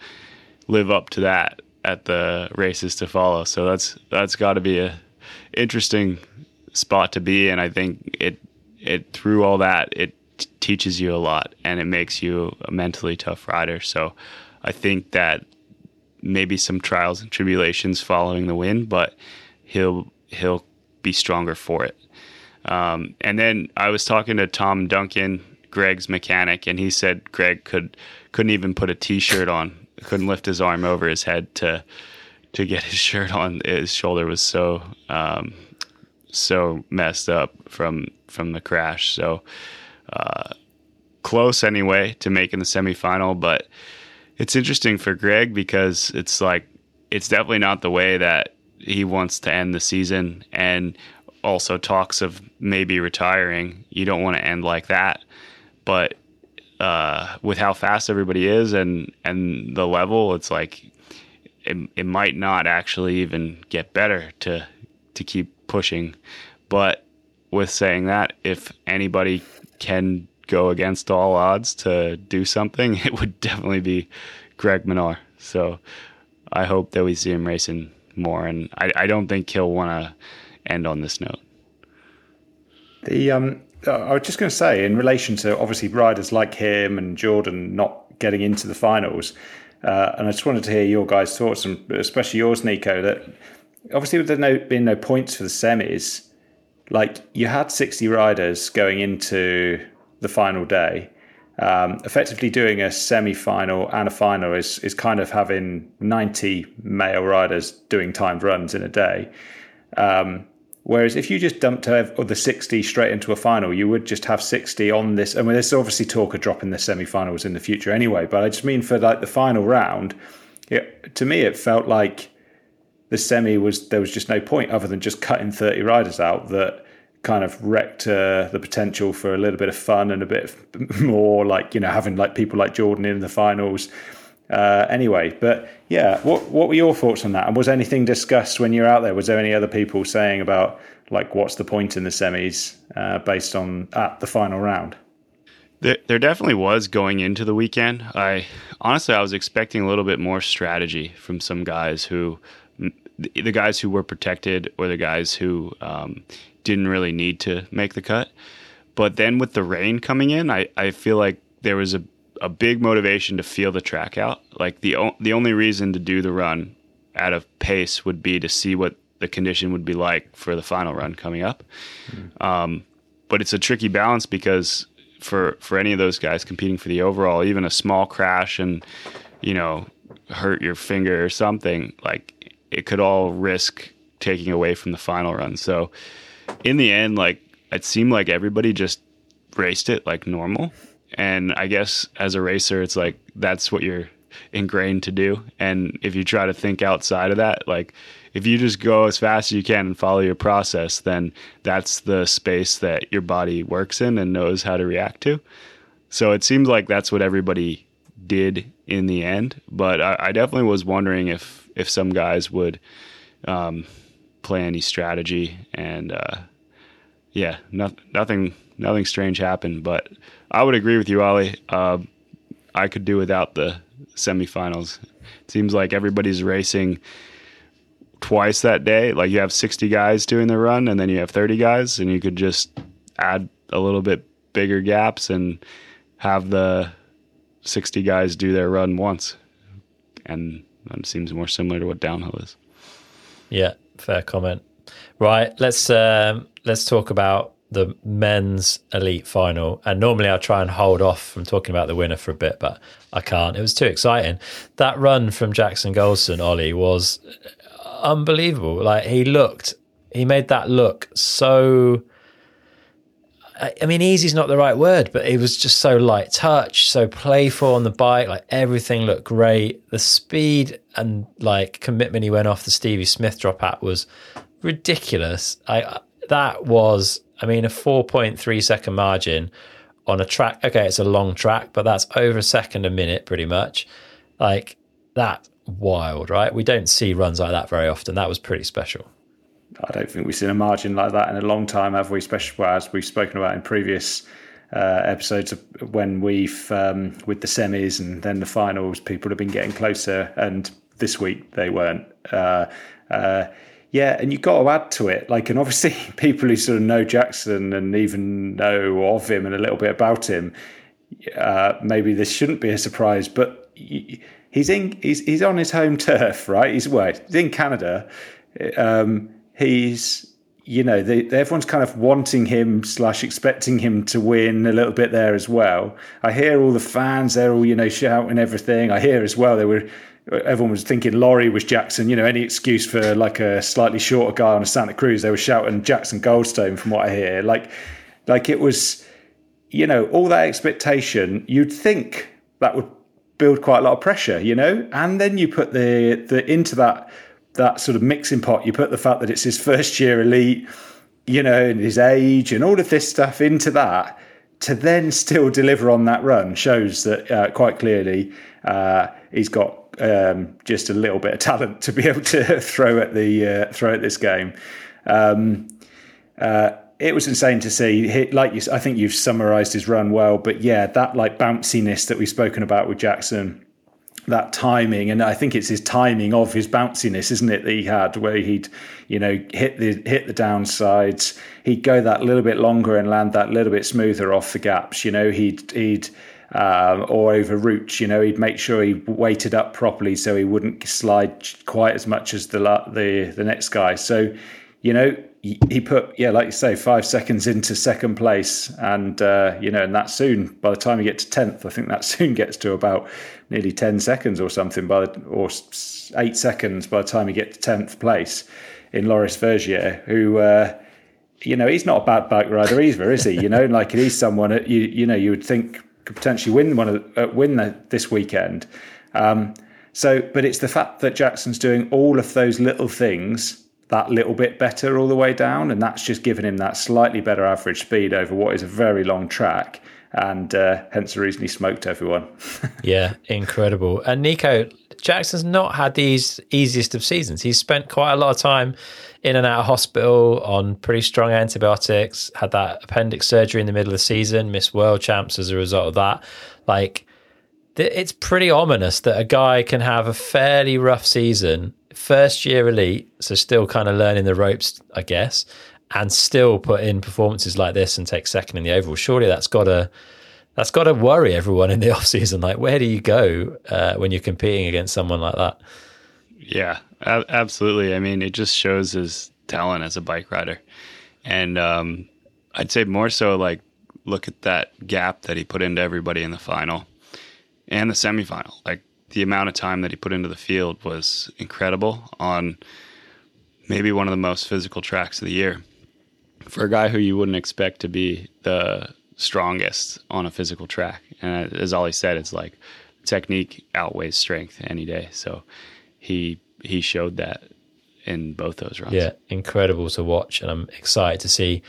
live up to that at the races to follow. So that's that's got to be a interesting spot to be in. I think it it through all that it t- teaches you a lot, and it makes you a mentally tough rider. So I think that maybe some trials and tribulations following the win, but he'll he'll be stronger for it. Um, and then I was talking to Tom Duncan, Greg's mechanic, and he said Greg could couldn't even put a t-shirt on, couldn't lift his arm over his head to to get his shirt on. His shoulder was so um, so messed up from from the crash. So uh, close anyway to making the semifinal, but it's interesting for Greg because it's like it's definitely not the way that he wants to end the season and also talks of maybe retiring. You don't want to end like that. But uh, with how fast everybody is and and the level, it's like it, it might not actually even get better to to keep pushing. But with saying that. If anybody can go against all odds to do something, it would definitely be Greg Minnaar. So I hope that we see him racing more, and I, I don't think he'll want to end on this note. The um, I was just going to say, in relation to obviously riders like him and Jordan not getting into the finals, uh, and I just wanted to hear your guys' thoughts, and especially yours, Neko. That obviously with there no, been no points for the semis, like you had sixty riders going into the final day. Um, effectively doing a semi-final and a final is is kind of having 90 male riders doing timed runs in a day. Um, whereas if you just dumped the 60 straight into a final, you would just have 60 on this. I mean, there's obviously talk of dropping the semi-finals in the future anyway, but I just mean for like the final round, it, to me it felt like the semi was there was just no point other than just cutting 30 riders out that kind of wrecked uh, the potential for a little bit of fun and a bit more like you know having like people like Jordan in the finals. Uh, anyway, but yeah, what what were your thoughts on that? And was anything discussed when you were out there? Was there any other people saying about like what's the point in the semis uh, based on at the final round? There, there definitely was going into the weekend. I honestly I was expecting a little bit more strategy from some guys who the guys who were protected or the guys who um, didn't really need to make the cut. But then with the rain coming in, I, I feel like there was a, a big motivation to feel the track out. Like the o- the only reason to do the run at a pace would be to see what the condition would be like for the final run coming up. Mm. Um, but it's a tricky balance because for for any of those guys competing for the overall, even a small crash and you know hurt your finger or something, like it could all risk taking away from the final run. So in the end, like it seemed like everybody just raced it like normal. And I guess as a racer, it's like that's what you're ingrained to do. And if you try to think outside of that, like if you just go as fast as you can and follow your process, then that's the space that your body works in and knows how to react to. So it seems like that's what everybody did in the end. But I, I definitely was wondering if if some guys would um, play any strategy, and uh, yeah, no, nothing nothing strange happened. But I would agree with you, Ollie. Uh, I could do without the semifinals. It seems like everybody's racing twice that day. Like you have 60 guys doing the run, and then you have 30 guys, and you could just add a little bit bigger gaps and have the 60 guys do their run once. And that seems more similar to what downhill is. Yeah, fair comment. Right, let's um, let's talk about the men's elite final. And normally I try and hold off from talking about the winner for a bit, but I can't. It was too exciting. That run from Jackson Goldstone, Ollie, was unbelievable. Like he looked, he made that look so. I mean, easy is not the right word, but it was just so light touch, so playful on the bike. Like everything looked great. The speed and like commitment he went off the Stevie Smith drop at was ridiculous. I that was, I mean, a four point three second margin on a track. Okay, it's a long track, but that's over a second a minute, pretty much. Like that, wild, right? We don't see runs like that very often. That was pretty special. I don't think we've seen a margin like that in a long time, have we? Especially as we've spoken about in previous uh, episodes when we've um, with the semis and then the finals, people have been getting closer, and this week they weren't. Uh, uh, yeah, and you've got to add to it, like, and obviously people who sort of know Jackson and even know of him and a little bit about him, uh, maybe this shouldn't be a surprise, but he's in, he's he's on his home turf, right? He's well, he's in Canada. Um, he's you know everyone's kind of wanting him slash expecting him to win a little bit there as well i hear all the fans they're all you know shouting everything i hear as well they were everyone was thinking Laurie was Jackson. You know, any excuse for like a slightly shorter guy on a Santa Cruz, they were shouting Jackson Goldstone. From what I hear, like, like it was, you know, all that expectation. You'd think that would build quite a lot of pressure, you know, and then you put the the into that that sort of mixing pot. You put the fact that it's his first year elite, you know, and his age and all of this stuff into that. To then still deliver on that run shows that uh, quite clearly uh, he's got um, just a little bit of talent to be able to throw at the uh, throw at this game. Um, uh, it was insane to see. Like you, I think you've summarised his run well. But yeah, that like bounciness that we've spoken about with Jackson, that timing, and I think it's his timing of his bounciness, isn't it, that he had, where he'd, you know, hit the hit the downsides, he'd go that little bit longer and land that little bit smoother off the gaps. You know, he'd he'd um, or over roots. You know, he'd make sure he weighted up properly so he wouldn't slide quite as much as the the the next guy. So, you know, he put yeah, like you say, five seconds into second place, and uh, you know, and that soon. By the time you get to tenth, I think that soon gets to about nearly ten seconds or something, by the, or eight seconds by the time you get to tenth place in Loris Vergier, who. Uh, you know, he's not a bad bike rider either, is he? You know, like he's someone you you know you would think could potentially win one of uh, win the, this weekend. Um, so, but it's the fact that Jackson's doing all of those little things that little bit better all the way down, and that's just given him that slightly better average speed over what is a very long track, and uh, hence the reason he smoked everyone. yeah, incredible. And Neko Jackson's not had these easiest of seasons. He's spent quite a lot of time in and out of hospital on pretty strong antibiotics. Had that appendix surgery in the middle of the season. Missed world champs as a result of that. Like. It's pretty ominous that a guy can have a fairly rough season first year elite, so still kind of learning the ropes, I guess, and still put in performances like this and take second in the overall. Surely that's got to that's got to worry everyone in the off season. Like, where do you go uh, when you're competing against someone like that? Yeah, absolutely. I mean, it just shows his talent as a bike rider, and um, I'd say more so like look at that gap that he put into everybody in the final and the semifinal. Like the amount of time that he put into the field was incredible on maybe one of the most physical tracks of the year for a guy who you wouldn't expect to be the strongest on a physical track. And as Ollie said, it's like technique outweighs strength any day. So he he showed that in both those runs. Yeah, incredible to watch, and I'm excited to see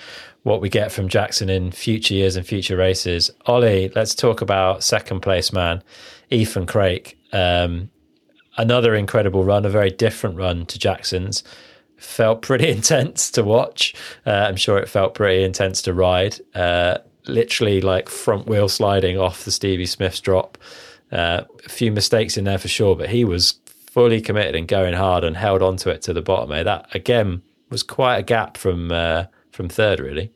what we get from Jackson in future years and future races. Ollie, let's talk about second place man, Ethan Craik. Um, another incredible run, a very different run to Jackson's. Felt pretty intense to watch. Uh, I'm sure it felt pretty intense to ride. Uh, literally like front wheel sliding off the Stevie Smith's drop. Uh, a few mistakes in there for sure, but he was fully committed and going hard and held onto it to the bottom. Eh? That again was quite a gap from uh, from third, really.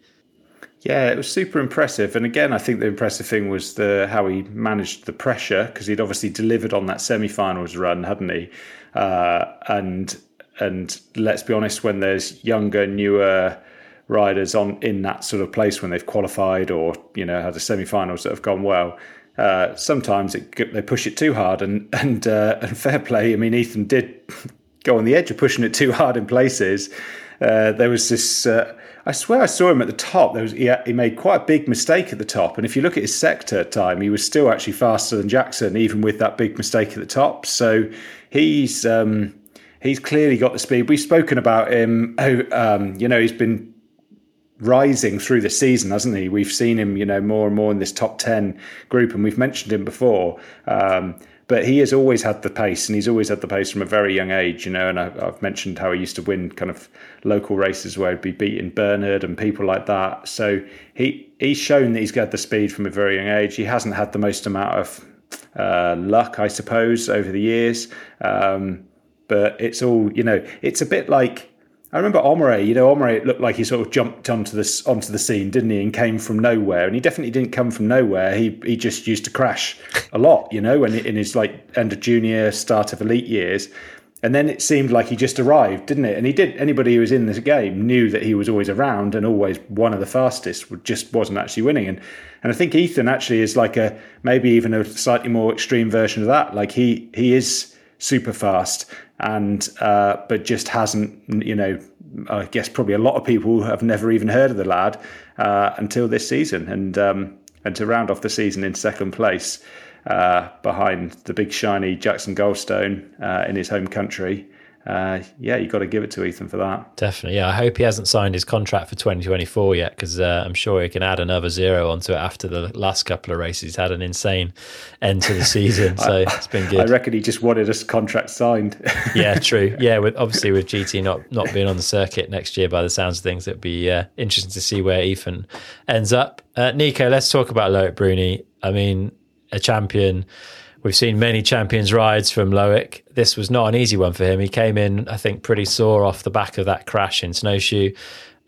Yeah, it was super impressive. And again, I think the impressive thing was the how he managed the pressure because he'd obviously delivered on that semi-finals run, hadn't he? Uh, and and let's be honest, when there's younger, newer riders on in that sort of place when they've qualified or you know had a semi-finals that have gone well, uh, sometimes it, they push it too hard. And and uh, and fair play. I mean, Ethan did go on the edge of pushing it too hard in places. Uh, there was this uh, I swear I saw him at the top. There was he, he, made quite a big mistake at the top, and if you look at his sector time, he was still actually faster than Jackson, even with that big mistake at the top. So he's um, he's clearly got the speed. We've spoken about him. Oh, um, you know, he's been rising through the season, hasn't he? We've seen him, you know, more and more in this top ten group, and we've mentioned him before. Um, but he has always had the pace, and he's always had the pace from a very young age, you know. And I, have mentioned how he used to win kind of local races where he'd be beating Bernard and people like that. So he he's shown that he's got the speed from a very young age. He hasn't had the most amount of uh, luck, I suppose, over the years. Um, but it's all you know. It's a bit like I remember Amaury, you know, Amaury looked like he sort of jumped onto the onto the scene, didn't he, and came from nowhere. And he definitely didn't come from nowhere. He he just used to crash a lot, you know, when in his like end of junior, start of elite years. And then it seemed like he just arrived, didn't it? And he did. Anybody who was in this game knew that he was always around and always one of the fastest. Just wasn't actually winning. And and I think Ethan actually is like a maybe even a slightly more extreme version of that. Like he he is super fast and uh, but just hasn't you know I guess probably a lot of people have never even heard of the lad uh, until this season. And um, and to round off the season in second place uh, behind the big shiny Jackson Goldstone uh, in his home country uh, yeah, you got to give it to Ethan for that. Definitely. Yeah, I hope he hasn't signed his contract for 2024 yet because uh, I'm sure he can add another zero onto it after the last couple of races. He's had an insane end to the season, so I, it's been good. I reckon he just wanted his contract signed. yeah, true. Yeah, with obviously with GT not not being on the circuit next year, by the sounds of things, it'd be uh, interesting to see where Ethan ends up. Uh, Neko, let's talk about Loic Bruni. I mean, a champion We've seen many champions rides from Loic. This was not an easy one for him. He came in, I think, pretty sore off the back of that crash in Snowshoe.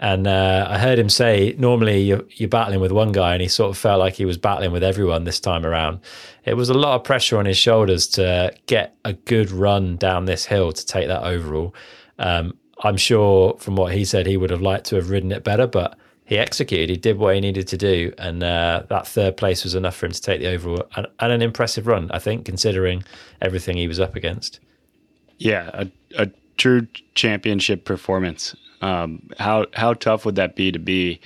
And uh, I heard him say, normally you're, you're, battling with one guy, and he sort of felt like he was battling with everyone this time around. It was a lot of pressure on his shoulders to get a good run down this hill to take that overall. Um, I'm sure from what he said, he would have liked to have ridden it better, but he executed. He did what he needed to do, and uh, that third place was enough for him to take the overall and, and, an impressive run. I think, considering everything he was up against. Yeah, a, a true championship performance. Um, how how tough would that be to be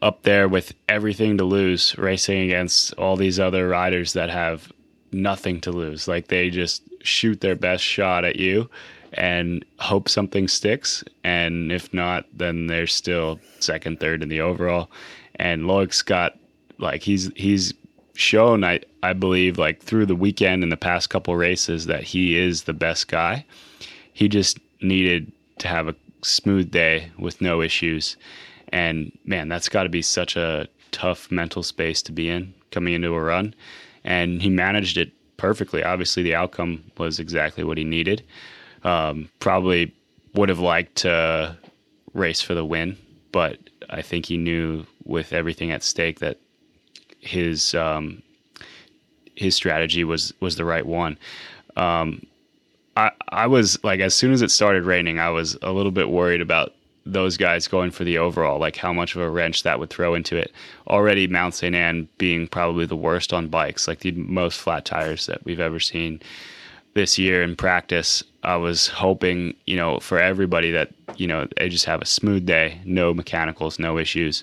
up there with everything to lose, racing against all these other riders that have nothing to lose? Like they just shoot their best shot at you and hope something sticks. And if not, then they're still second, third in the overall. And Loic's got like he's he's shown I I believe like through the weekend and the past couple races that he is the best guy. He just needed to have a smooth day with no issues. And man, that's got to be such a tough mental space to be in coming into a run. And he managed it perfectly. Obviously, the outcome was exactly what he needed. Um, probably would have liked to race for the win, but I think he knew with everything at stake that his um, his strategy was was the right one. Um, I I was like as soon as it started raining, I was a little bit worried about those guys going for the overall, like how much of a wrench that would throw into it. Already Mont-Sainte-Anne being probably the worst on bikes, like the most flat tires that we've ever seen this year in practice. I was hoping, you know, for everybody that, you know, they just have a smooth day, no mechanicals, no issues.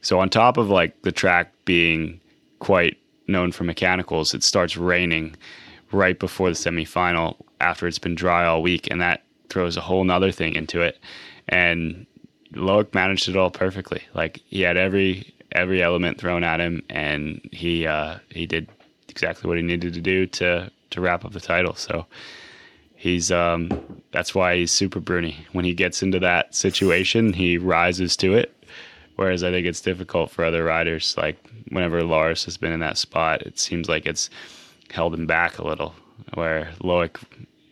So on top of like the track being quite known for mechanicals, it starts raining right before the semifinal after it's been dry all week and that throws a whole nother thing into it. And Loic managed it all perfectly. Like he had every every element thrown at him and he uh he did exactly what he needed to do to to wrap up the title. So he's um, that's why he's super Bruni. When he gets into that situation, he rises to it. Whereas I think it's difficult for other riders. Like whenever Lars has been in that spot, it seems like it's held him back a little. Where Loic,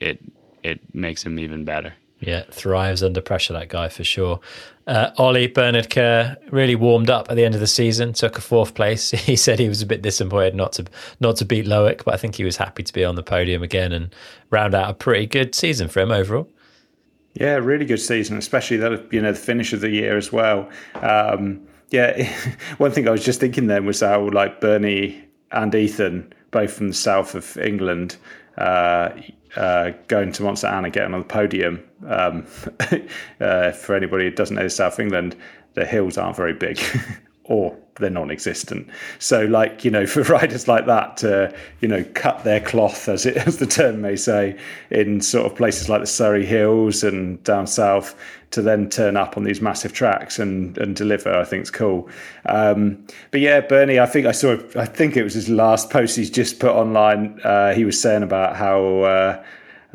it it makes him even better. Yeah, thrives under pressure, that guy for sure. Uh, Ollie Bernard Kerr really warmed up at the end of the season, took a fourth place. He said he was a bit disappointed not to not to beat Loic, but I think he was happy to be on the podium again and round out a pretty good season for him overall. Yeah, really good season, especially that you know the finish of the year as well. Um, yeah, one thing I was just thinking then was how like Bernie and Ethan, both from the south of England, uh, uh, going to Mont-Sainte-Anne and getting on the podium. Um, uh, for anybody who doesn't know South England, the hills aren't very big, or they're non-existent. So, like you know, for riders like that to you know cut their cloth, as it as the term may say, in sort of places like the Surrey Hills and down south, to then turn up on these massive tracks and and deliver, I think it's cool. Um, but yeah, Bernie, I think I saw. I think it was his last post he's just put online. Uh, he was saying about how. Uh,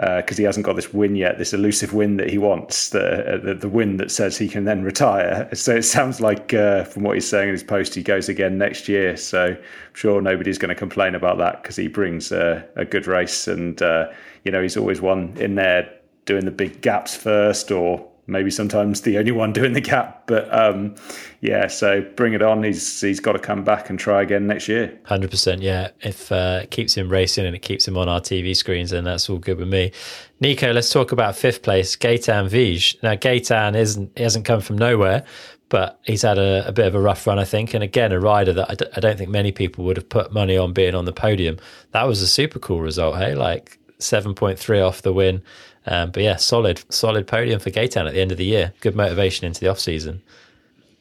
because uh, he hasn't got this win yet, this elusive win that he wants, the, uh, the, the win that says he can then retire. So it sounds like, uh, from what he's saying in his post, he goes again next year. So I'm sure nobody's going to complain about that because he brings a good race, and uh, you know he's always one in there doing the big gaps first or maybe sometimes the only one doing the gap. But um, yeah, so bring it on. He's he's got to come back and try again next year. Hundred percent. Yeah, if uh, it keeps him racing and it keeps him on our TV screens, then that's all good with me. Neko, let's talk about fifth place, Gaetan Vige. Now, Gaetan isn't he hasn't come from nowhere. But he's had a, a, bit of a rough run, I think. And again, a rider that I d- I don't think many people would have put money on being on the podium. That was a super cool result, hey? Like 7.3 off the win. Um, but yeah, solid, solid podium for Gaetan at the end of the year. Good motivation into the off season.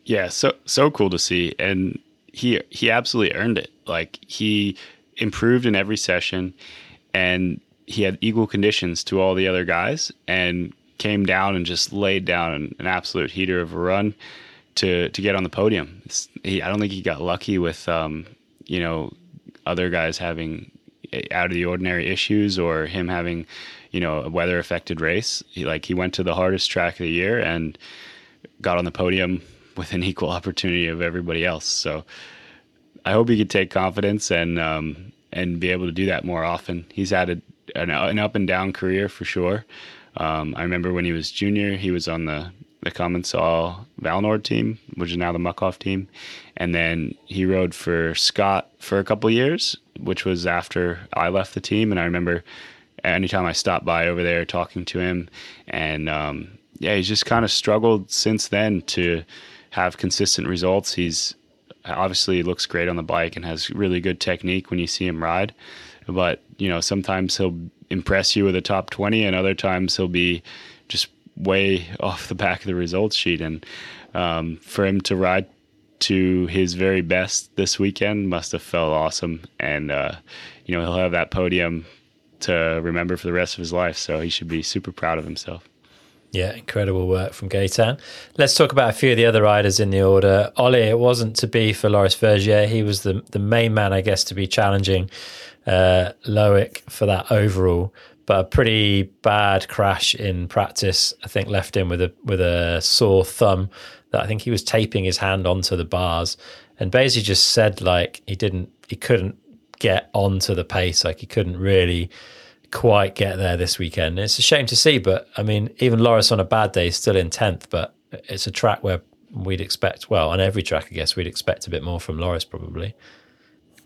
Yeah, so so cool to see, and he he absolutely earned it. Like he improved in every session, and he had equal conditions to all the other guys and came down and just laid down an, an absolute heater of a run to to get on the podium. He, I don't think he got lucky with um, you know other guys having out of the ordinary issues or him having you know a weather affected race. He, like he went to the hardest track of the year and got on the podium with an equal opportunity of everybody else. So I hope he could take confidence and um, and be able to do that more often. He's had a, an, an up and down career for sure. Um, I remember when he was junior, he was on the the Commencal Vallnord team, which is now the Muc-Off team, and then he rode for Scott for a couple years, which was after I left the team. And I remember anytime I stopped by over there talking to him, and um, yeah, he's just kind of struggled since then to have consistent results. He's obviously looks great on the bike and has really good technique when you see him ride, but you know sometimes he'll impress you with a top 20 and other times he'll be just way off the back of the results sheet. And um, for him to ride to his very best this weekend must have felt awesome. And uh, you know he'll have that podium to remember for the rest of his life so he should be super proud of himself yeah, incredible work from Gaetan. Let's talk about a few of the other riders in the order. Ollie, it wasn't to be for Loris Vergier. He was the the main man, I guess, to be challenging uh, Loic for that overall. But a pretty bad crash in practice, I think, left him with a with a sore thumb. That I think he was taping his hand onto the bars, and basically just said like he didn't, he couldn't get onto the pace, like he couldn't really quite get there this weekend. It's a shame to see, but I mean, even Loris on a bad day is still in 10th, but it's a track where we'd expect, well, on every track, I guess, we'd expect a bit more from Loris probably.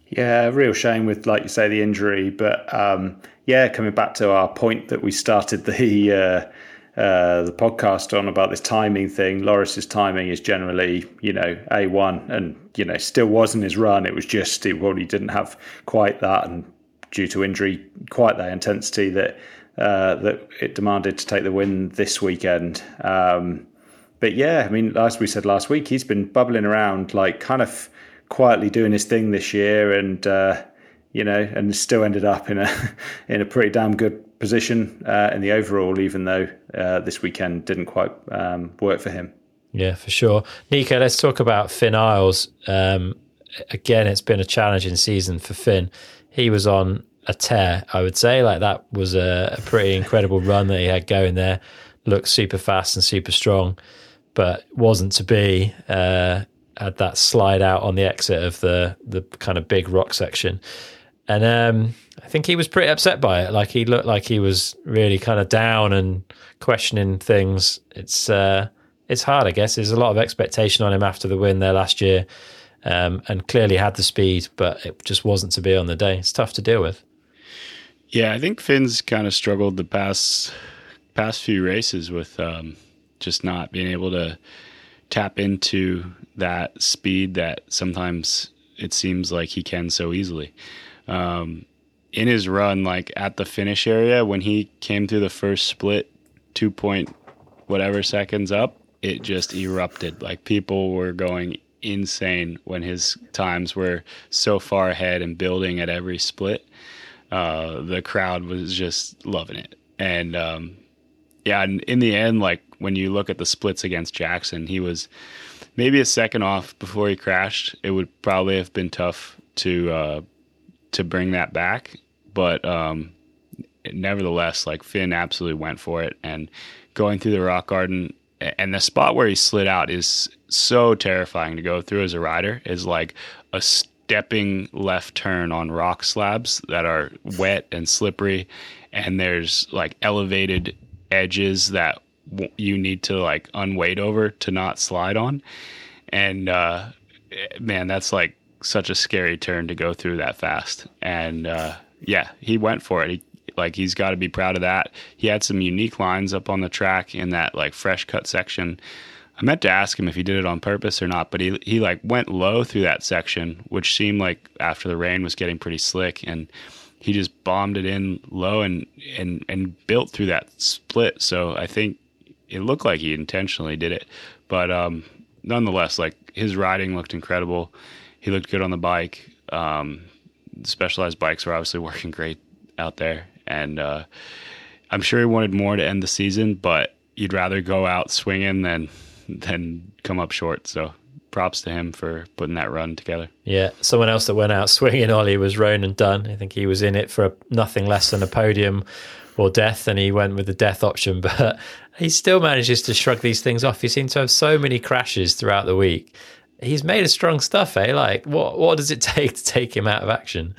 Yeah, real shame with, like you say, the injury. But um, yeah, coming back to our point that we started the uh, uh, the podcast on about this timing thing. Loris's timing is generally, you know, a one, and you know, still wasn't his run. It was just it he didn't have quite that, and due to injury, quite that intensity that uh, that it demanded to take the win this weekend. Um, but yeah, I mean, as we said last week, he's been bubbling around, like kind of quietly doing his thing this year, and uh, you know, and still ended up in a in a pretty damn good position uh, in the overall, even though uh, this weekend didn't quite um, work for him. Yeah, for sure. Neko, let's talk about Finn Iles. Um, again, it's been a challenging season for Finn he was on a tear, I would say. Like that was a, a pretty incredible run that he had going there. Looked super fast and super strong, but wasn't to be. Uh, had that slide out on the exit of the the kind of big rock section, and um, I think he was pretty upset by it. Like he looked like he was really kind of down and questioning things. It's uh, it's hard, I guess. There's a lot of expectation on him after the win there last year um, and clearly had the speed, but it just wasn't to be on the day. It's tough to deal with. Yeah, I think Finn's kind of struggled the past past few races with um, just not being able to tap into that speed that sometimes it seems like he can so easily. Um, in his run, like at the finish area, when he came through the first split, two point whatever seconds up, it just erupted. Like people were going insane when his times were so far ahead and building at every split. Uh, the crowd was just loving it. And um, yeah, in the end, like when you look at the splits against Jackson, he was maybe a second off before he crashed. It would probably have been tough to uh, to bring that back, but um, nevertheless, like Finn absolutely went for it. And going through the rock garden and the spot where he slid out is so terrifying to go through as a rider is like a stepping left turn on rock slabs that are wet and slippery. And there's like elevated edges that you need to like unweight over to not slide on. And uh, man that's like such a scary turn to go through that fast. And uh, yeah he went for it he like he's got to be proud of that. He had some unique lines up on the track in that like fresh cut section. I meant to ask him if he did it on purpose or not, but he he like went low through that section, which seemed like after the rain was getting pretty slick, and he just bombed it in low and and and built through that split. So I think it looked like he intentionally did it, but um, nonetheless, like his riding looked incredible. He looked good on the bike. Um, specialized bikes were obviously working great out there, and uh, I'm sure he wanted more to end the season, but you'd rather go out swinging than than come up short. So props to him for putting that run together. Yeah, someone else that went out swinging, Ollie, was Ronan Dunne. I think he was in it for nothing less than a podium or death, and he went with the death option. But he still manages to shrug these things off. He seems to have so many crashes throughout the week. He's made a strong stuff, eh? Like, what what does it take to take him out of action?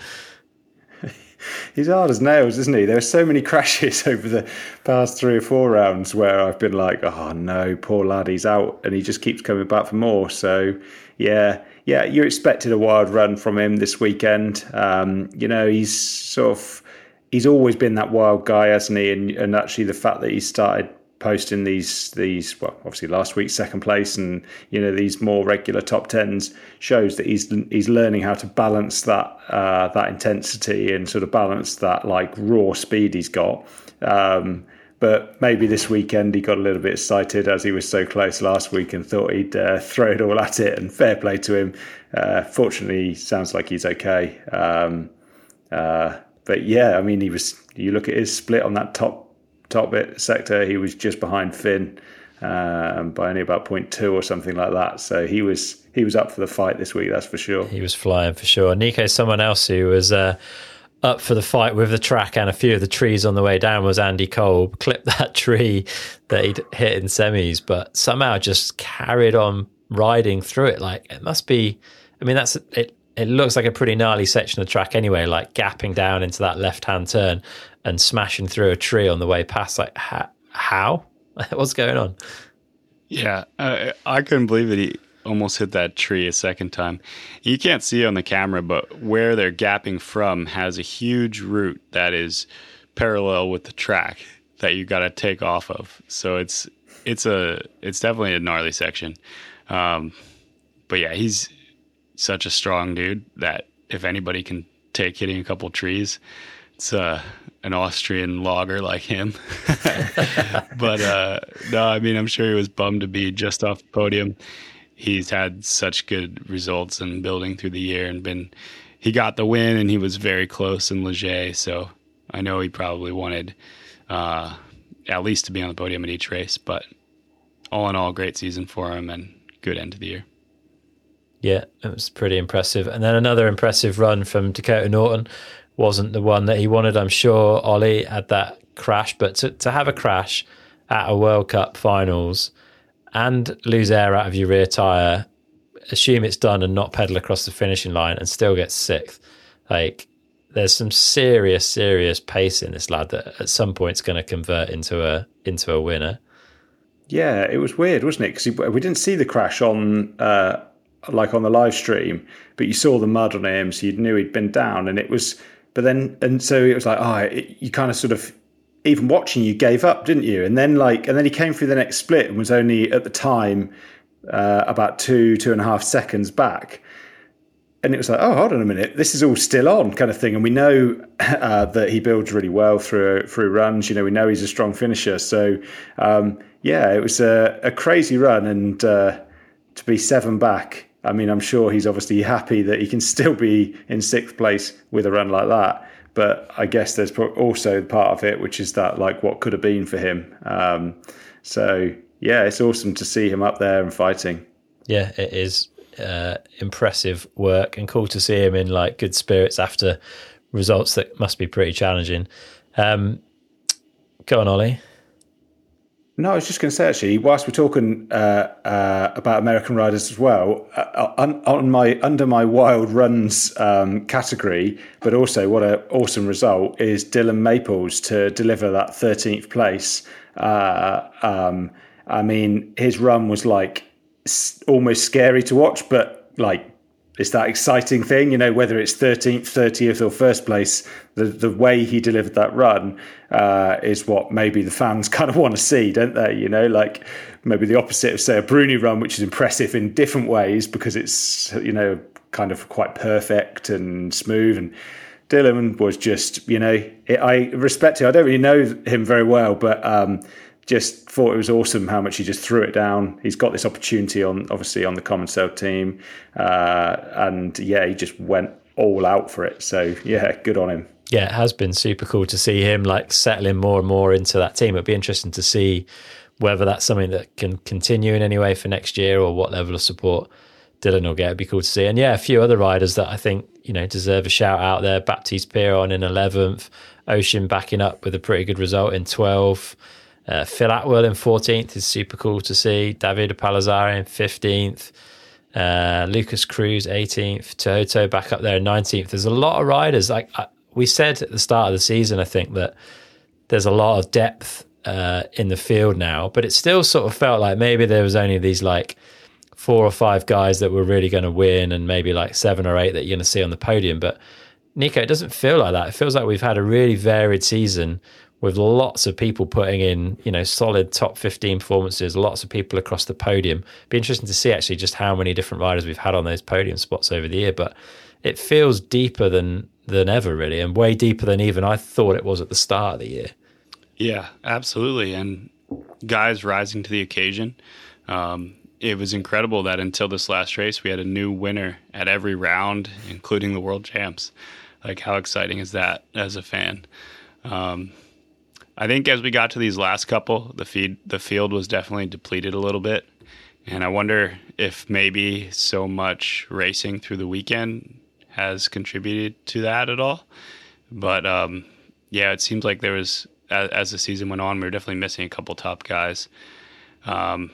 He's hard as nails, isn't he? There are so many crashes over the past three or four rounds where I've been like, oh no, poor lad, he's out, and he just keeps coming back for more. So, yeah, yeah, you expected a wild run from him this weekend. Um, you know, he's sort of he's always been that wild guy, hasn't he? And and actually, the fact that he started posting these these well obviously last week second place and you know these more regular top tens shows that he's he's learning how to balance that uh, that intensity and sort of balance that like raw speed he's got. Um, but maybe this weekend he got a little bit excited as he was so close last week and thought he'd uh, throw it all at it and fair play to him. Uh, fortunately sounds like he's okay. Um, uh, but yeah I mean he was you look at his split on that top top bit sector. He was just behind Finn um, by only about 0.2 or something like that. So he was he was up for the fight this week. That's for sure. He was flying for sure. Neko, someone else who was. Uh, up for the fight with the track and a few of the trees on the way down was Andi Kolb. Clipped that tree that he'd hit in semis, but somehow just carried on riding through it. Like it must be. I mean, that's it. It looks like a pretty gnarly section of the track anyway, like gapping down into that left hand turn and smashing through a tree on the way past. Like, how? What's going on? Yeah, uh, I couldn't believe that he almost hit that tree a second time. You can't see on the camera, but where they're gapping from has a huge route that is parallel with the track that you got to take off of. So it's it's a it's definitely a gnarly section. Um, but yeah, he's such a strong dude that if anybody can take hitting a couple trees, it's uh an Austrian logger like him. but uh, no, I mean, I'm sure he was bummed to be just off the podium. He's had such good results and building through the year and been, he got the win and he was very close in Ligier. So I know he probably wanted uh, at least to be on the podium at each race. But all in all, great season for him and good end to the year. Yeah, it was pretty impressive. And then another impressive run from Dakota Norton wasn't the one that he wanted. I'm sure Ollie had that crash, but to, to have a crash at a World Cup finals and lose air out of your rear tyre, assume it's done and not pedal across the finishing line and still get sixth. Like, there's some serious, serious pace in this lad that at some point is going to convert into a into a winner. Yeah, it was weird, wasn't it? Because we didn't see the crash on uh, like on the live stream, but you saw the mud on him, so you knew he'd been down, and it was but then, and so it was like, oh, it, you kind of sort of, even watching, you gave up, didn't you? And then, like, and then he came through the next split and was only at the time uh, about two, two and a half seconds back. And it was like, oh, hold on a minute, this is all still on, kind of thing. And we know uh, that he builds really well through through runs. You know, we know he's a strong finisher. So, um, yeah, it was a, a crazy run, and uh, to be seven back I mean, I'm sure he's obviously happy that he can still be in sixth place with a run like that. But I guess there's also part of it, which is that like what could have been for him. Um, so yeah, it's awesome to see him up there and fighting. Yeah, it is uh, impressive work and cool to see him in like good spirits after results that must be pretty challenging. Um, go on, Ollie. No, I was just going to say actually, whilst we're talking uh, uh, about American riders as well, uh, on, on, my under my wild runs um, category, but also what an awesome result is Dylan Maples to deliver that thirteenth place. Uh, um, I mean, his run was like almost scary to watch, but like it's that exciting thing, you know, whether it's 13th, 30th, or first place, the, the way he delivered that run uh, is what maybe the fans kind of want to see, don't they? You know, like maybe the opposite of, say, a Bruni run, which is impressive in different ways because it's, you know, kind of quite perfect and smooth. And Dylan was just, you know, it, I respect him. I don't really know him very well, but um, just thought it was awesome how much he just threw it down. He's got this opportunity on obviously on the Commencal team, uh, and yeah, he just went all out for it. So yeah, good on him. Yeah, it has been super cool to see him like settling more and more into that team. It'd be interesting to see whether that's something that can continue in any way for next year or what level of support Dylan will get. It'd be cool to see. And yeah, a few other riders that I think, you know, deserve a shout out there. Baptiste Pierron in 11th, Oisin backing up with a pretty good result in 12th. Uh, Phil Atwell in 14th is super cool to see. David Palazzari in 15th. Uh, Lucas Cruz 18th. Toto back up there in 19th. There's a lot of riders. Like I, we said at the start of the season, I think that there's a lot of depth uh, in the field now, but it still sort of felt like maybe there was only these like four or five guys that were really going to win, and maybe like seven or eight that you're going to see on the podium. But Neko, it doesn't feel like that. It feels like we've had a really varied season with lots of people putting in, you know, solid top 15 performances, lots of people across the podium. Be interesting to see actually just how many different riders we've had on those podium spots over the year. But it feels deeper than than ever, really, and way deeper than even I thought it was at the start of the year. Yeah, absolutely. And guys rising to the occasion. Um, it was incredible that until this last race, we had a new winner at every round, including the world champs. Like, how exciting is that as a fan? Um, I think as we got to these last couple, the feed the field was definitely depleted a little bit, and I wonder if maybe so much racing through the weekend has contributed to that at all. But um, yeah, it seems like there was as, as, the season went on, we were definitely missing a couple top guys. Um,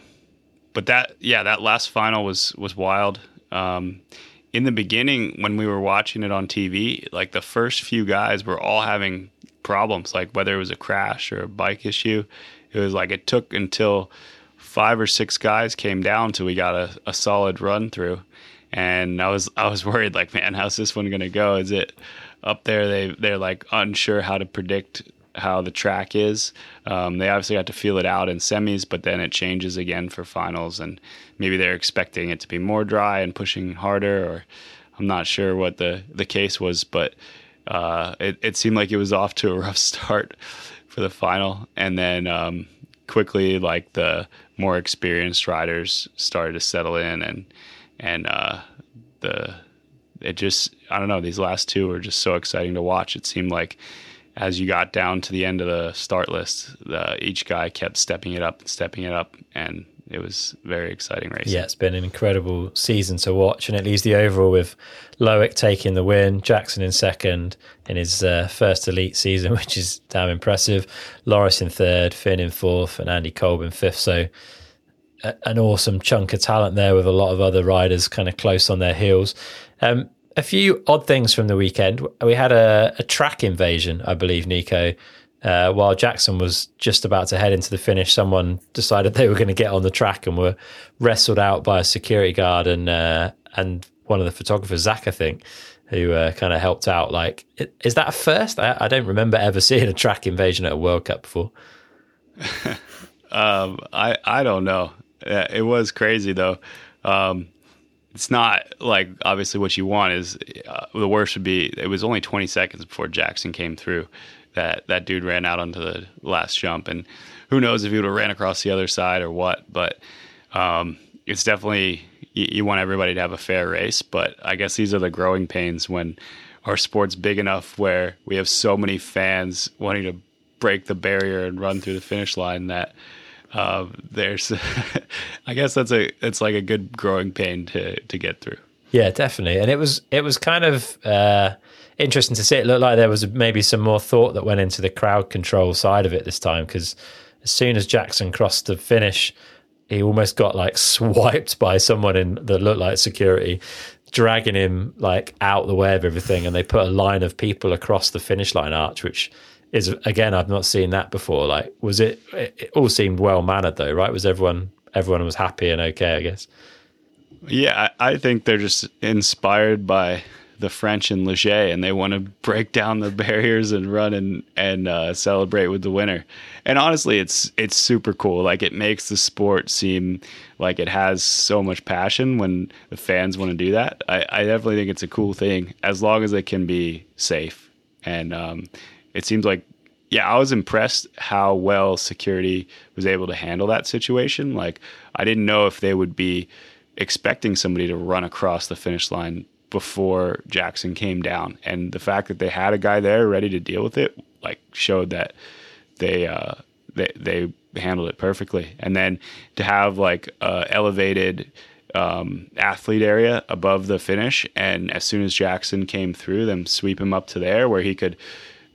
but that yeah, that last final was was wild. Um, in the beginning, when we were watching it on TV, like the first few guys were all having problems, like whether it was a crash or a bike issue. It was like it took until five or six guys came down till we got a, a solid run through. And I was I was worried, like, man, how's this one gonna go? Is it up there? They they're like unsure how to predict how the track is. Um, they obviously got to feel it out in semis, but then it changes again for finals, and maybe they're expecting it to be more dry and pushing harder, or I'm not sure what the the case was, but uh, it it seemed like it was off to a rough start for the final, and then um, quickly like the more experienced riders started to settle in, and and uh, the it just I don't know these last two were just so exciting to watch. It seemed like as you got down to the end of the start list, the, each guy kept stepping it up and stepping it up, and it was very exciting race. Yeah, it's been an incredible season to watch, and it leaves the overall with Loic taking the win, Jackson in second in his uh, first elite season, which is damn impressive. Loris in third, Finn in fourth, and Andi Kolb in fifth. So a, an awesome chunk of talent there with a lot of other riders kind of close on their heels. Um, a few odd things from the weekend. We had a, a track invasion, I believe, Neko. Uh, while Jackson was just about to head into the finish, someone decided they were going to get on the track and were wrestled out by a security guard and uh, and one of the photographers, Zach, I think, who uh, kind of helped out. Like, is that a first? I, I, don't remember ever seeing a track invasion at a World Cup before. um, I I don't know. It was crazy though. Um, it's not like obviously what you want is uh, the worst would be it was only 20 seconds before Jackson came through that that dude ran out onto the last jump and who knows if he would have ran across the other side or what but um, it's definitely you, you, want everybody to have a fair race but I guess these are the growing pains when our sport's big enough where we have so many fans wanting to break the barrier and run through the finish line that uh, there's, I guess that's a it's like a good growing pain to to get through. Yeah, definitely. And it was it was kind of uh, interesting to see. It looked like there was maybe some more thought that went into the crowd control side of it this time because as soon as Jackson crossed the finish, he almost got like swiped by someone in that looked like security, dragging him like out the way of everything. And they put a line of people across the finish line arch, which is again I've not seen that before. Like, was it? It all seemed well mannered though, right? Was everyone everyone was happy and okay? I guess. Yeah, I, I think they're just inspired by the French and Les Gets and they want to break down the barriers and run and and uh, celebrate with the winner. And honestly, it's it's super cool. Like it makes the sport seem like it has so much passion when the fans want to do that. I, I definitely think it's a cool thing as long as it can be safe. And um, it seems like yeah, I was impressed how well security was able to handle that situation. Like I didn't know if they would be expecting somebody to run across the finish line before Jackson came down, and the fact that they had a guy there ready to deal with it, like showed that they uh, they they handled it perfectly. And then to have like a elevated um, athlete area above the finish, and as soon as Jackson came through, them sweep him up to there where he could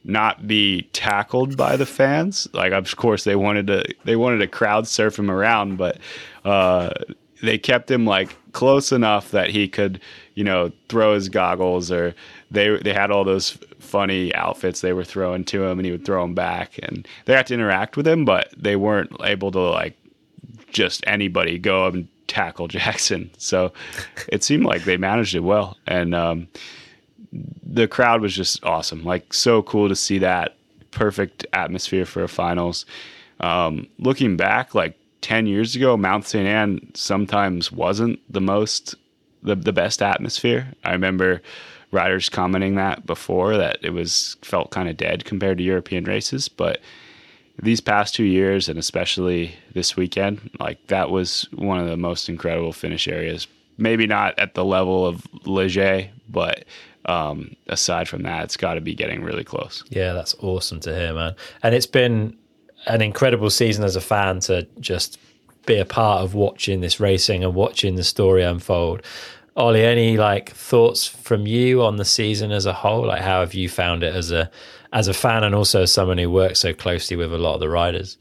not be tackled by the fans. Like of course they wanted to they wanted to crowd surf him around, but uh, they kept him like close enough that he could, you know, throw his goggles or they they had all those funny outfits they were throwing to him and he would throw them back and they had to interact with him, but they weren't able to like just anybody go up and tackle Jackson. So it seemed like they managed it well and um, the crowd was just awesome. Like so cool to see that perfect atmosphere for a finals. Um, looking back, like 10 years ago, Mont-Sainte-Anne sometimes wasn't the most, the, the best atmosphere. I remember riders commenting that before that it was felt kind of dead compared to European races. But these past two years, and especially this weekend, like that was one of the most incredible finish areas. Maybe not at the level of Les Gets, but um, aside from that, it's got to be getting really close. Yeah, that's awesome to hear, man. And it's been an incredible season as a fan to just be a part of watching this racing and watching the story unfold. Olly, any like thoughts from you on the season as a whole? Like, how have you found it as a as a fan and also as someone who works so closely with a lot of the riders?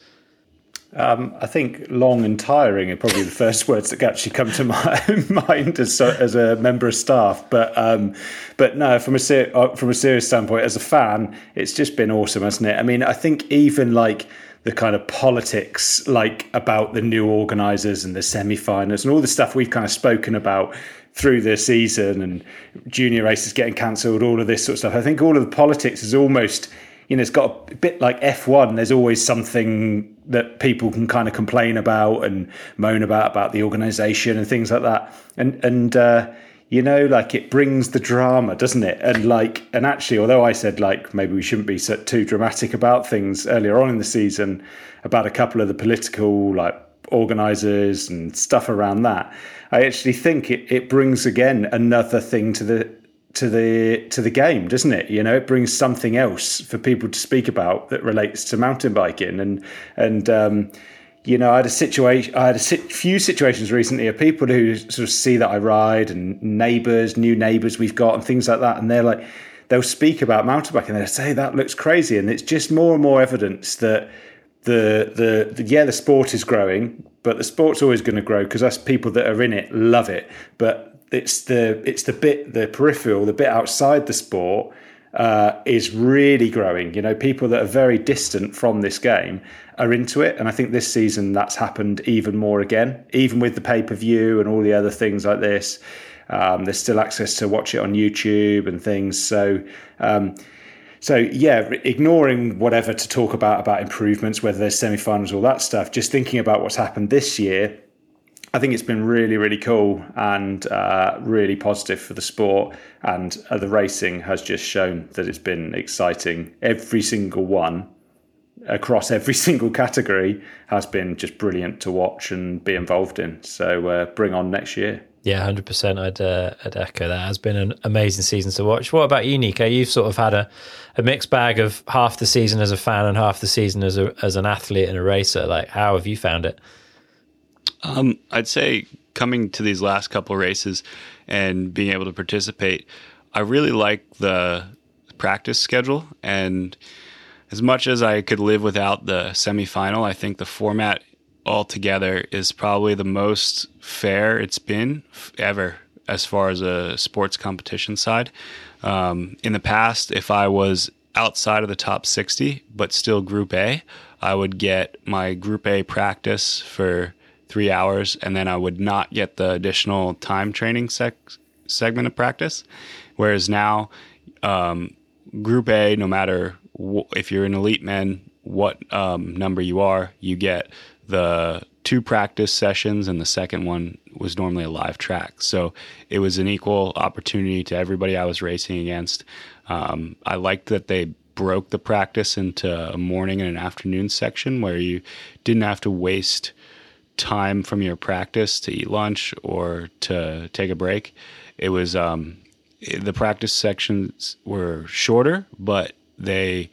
Um, I think long and tiring are probably the first words that actually come to my mind as, as a member of staff. But um, but no, from a ser- uh, from a serious standpoint, as a fan, it's just been awesome, hasn't it? I mean, I think even like the kind of politics like about the new organisers and the semi-finals and all the stuff we've kind of spoken about through the season and junior races getting cancelled, all of this sort of stuff. I think all of the politics is almost, you know, it's got a bit like F1. There's always something that people can kind of complain about and moan about about the organisation and things like that. And and uh, you know like it brings the drama doesn't it? And like and actually although i said like maybe we shouldn't be so, too dramatic about things earlier on in the season about a couple of the political like organizers and stuff around that i actually think it, it brings again another thing to the to the to the game doesn't it? You know it brings something else for people to speak about that relates to mountain biking and and um you know, I had a situation, I had a few situations recently of people who sort of see that I ride and neighbours, new neighbours we've got, and things like that, and they're like, they'll speak about mountain biking and they'll say that looks crazy, and it's just more and more evidence that the the, the yeah the sport is growing, but the sport's always going to grow because us people that are in it love it, but it's the it's the bit the peripheral, the bit outside the sport. Uh, is really growing. You know, people that are very distant from this game are into it. And I think this season that's happened even more again, even with the pay per view and all the other things like this. Um, there's still access to watch it on YouTube and things. So, um, so yeah, ignoring whatever to talk about about improvements, whether there's semi-finals, all that stuff. Just thinking about what's happened this year, I think it's been really, really cool and uh, really positive for the sport. And uh, the racing has just shown that it's been exciting. Every single one across every single category has been just brilliant to watch and be involved in. So uh, bring on next year. Yeah, hundred percent. I'd uh, I'd echo that. It has been an amazing season to watch. What about you, Neko? You've sort of had a, a mixed bag of half the season as a fan and half the season as a as an athlete and a racer. Like, how have you found it? Um, I'd say coming to these last couple races and being able to participate, I really like the practice schedule and as much as I could live without the semifinal, I think the format altogether is probably the most fair it's been ever as far as a sports competition side. Um, in the past, if I was outside of the top 60, but still Group A, I would get my Group A practice for three hours, and then I would not get the additional time training sec- segment of practice. Whereas now, um, Group A, no matter if you're an elite man, what um, number you are, you get the two practice sessions, and the second one was normally a live track. So it was an equal opportunity to everybody I was racing against. Um, I liked that they broke the practice into a morning and an afternoon section where you didn't have to waste time from your practice to eat lunch or to take a break. It was um, the practice sections were shorter, but they,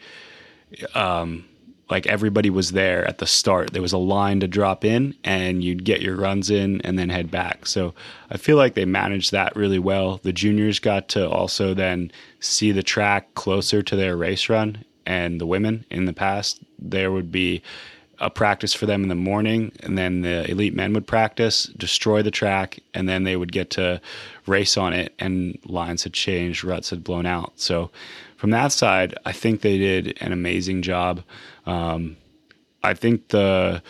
um, like everybody was there at the start. There was a line to drop in, and you'd get your runs in and then head back. So I feel like they managed that really well. The juniors got to also then see the track closer to their race run, and the women in the past there would be a practice for them in the morning, and then the elite men would practice, destroy the track, and then they would get to race on it. And lines had changed, ruts had blown out. So, from that side, I think they did an amazing job. Um, I think the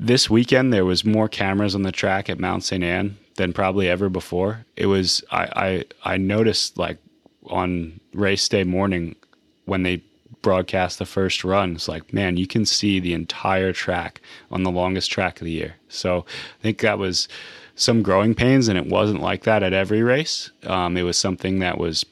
this weekend there was more cameras on the track at Mont-Sainte-Anne than probably ever before. It was I I, I noticed like on race day morning when they broadcast the first run, it's like, man, you can see the entire track on the longest track of the year. So I think that was some growing pains, and it wasn't like that at every race. Um, it was something that was,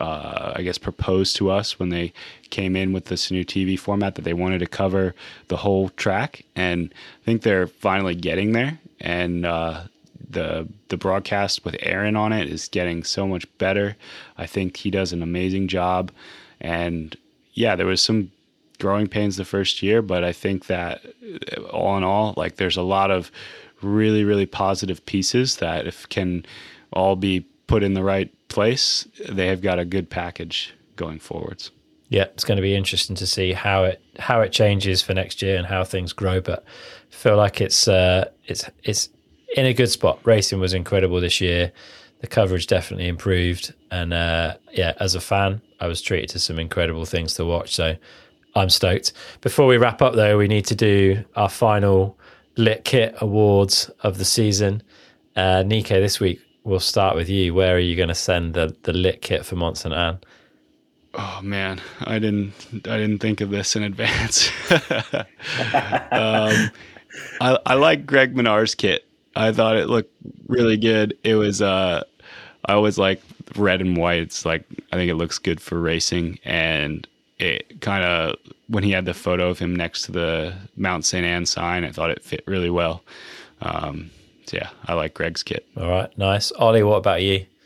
uh, I guess, proposed to us when they came in with this new TV format that they wanted to cover the whole track, and I think they're finally getting there. And uh, the the broadcast with Aaron on it is getting so much better. I think he does an amazing job, and yeah, there was some growing pains the first year, but I think that uh, all in all, like there's a lot of really, really positive pieces that if can all be put in the right place, they have got a good package going forwards. Yeah, it's going to be interesting to see how it how it changes for next year and how things grow. But I feel like it's uh, it's it's in a good spot. Racing was incredible this year. The coverage definitely improved, and uh, yeah, as a fan, I was treated to some incredible things to watch. So I'm stoked. Before we wrap up, though, we need to do our final Lit Kit Awards of the season. Uh, Neko, this week we'll start with you. Where are you going to send the, the Lit Kit for Mont-Sainte-Anne? Oh man, I didn't I didn't think of this in advance. um, I, I like Greg Minnaar's kit. I thought it looked really good. It was uh, I always like red and white. It's like I think it looks good for racing, and it kind of when he had the photo of him next to the Mont-Sainte-Anne sign, I thought it fit really well. Um, so yeah, I like Greg's kit. All right, nice. Olly, what about you?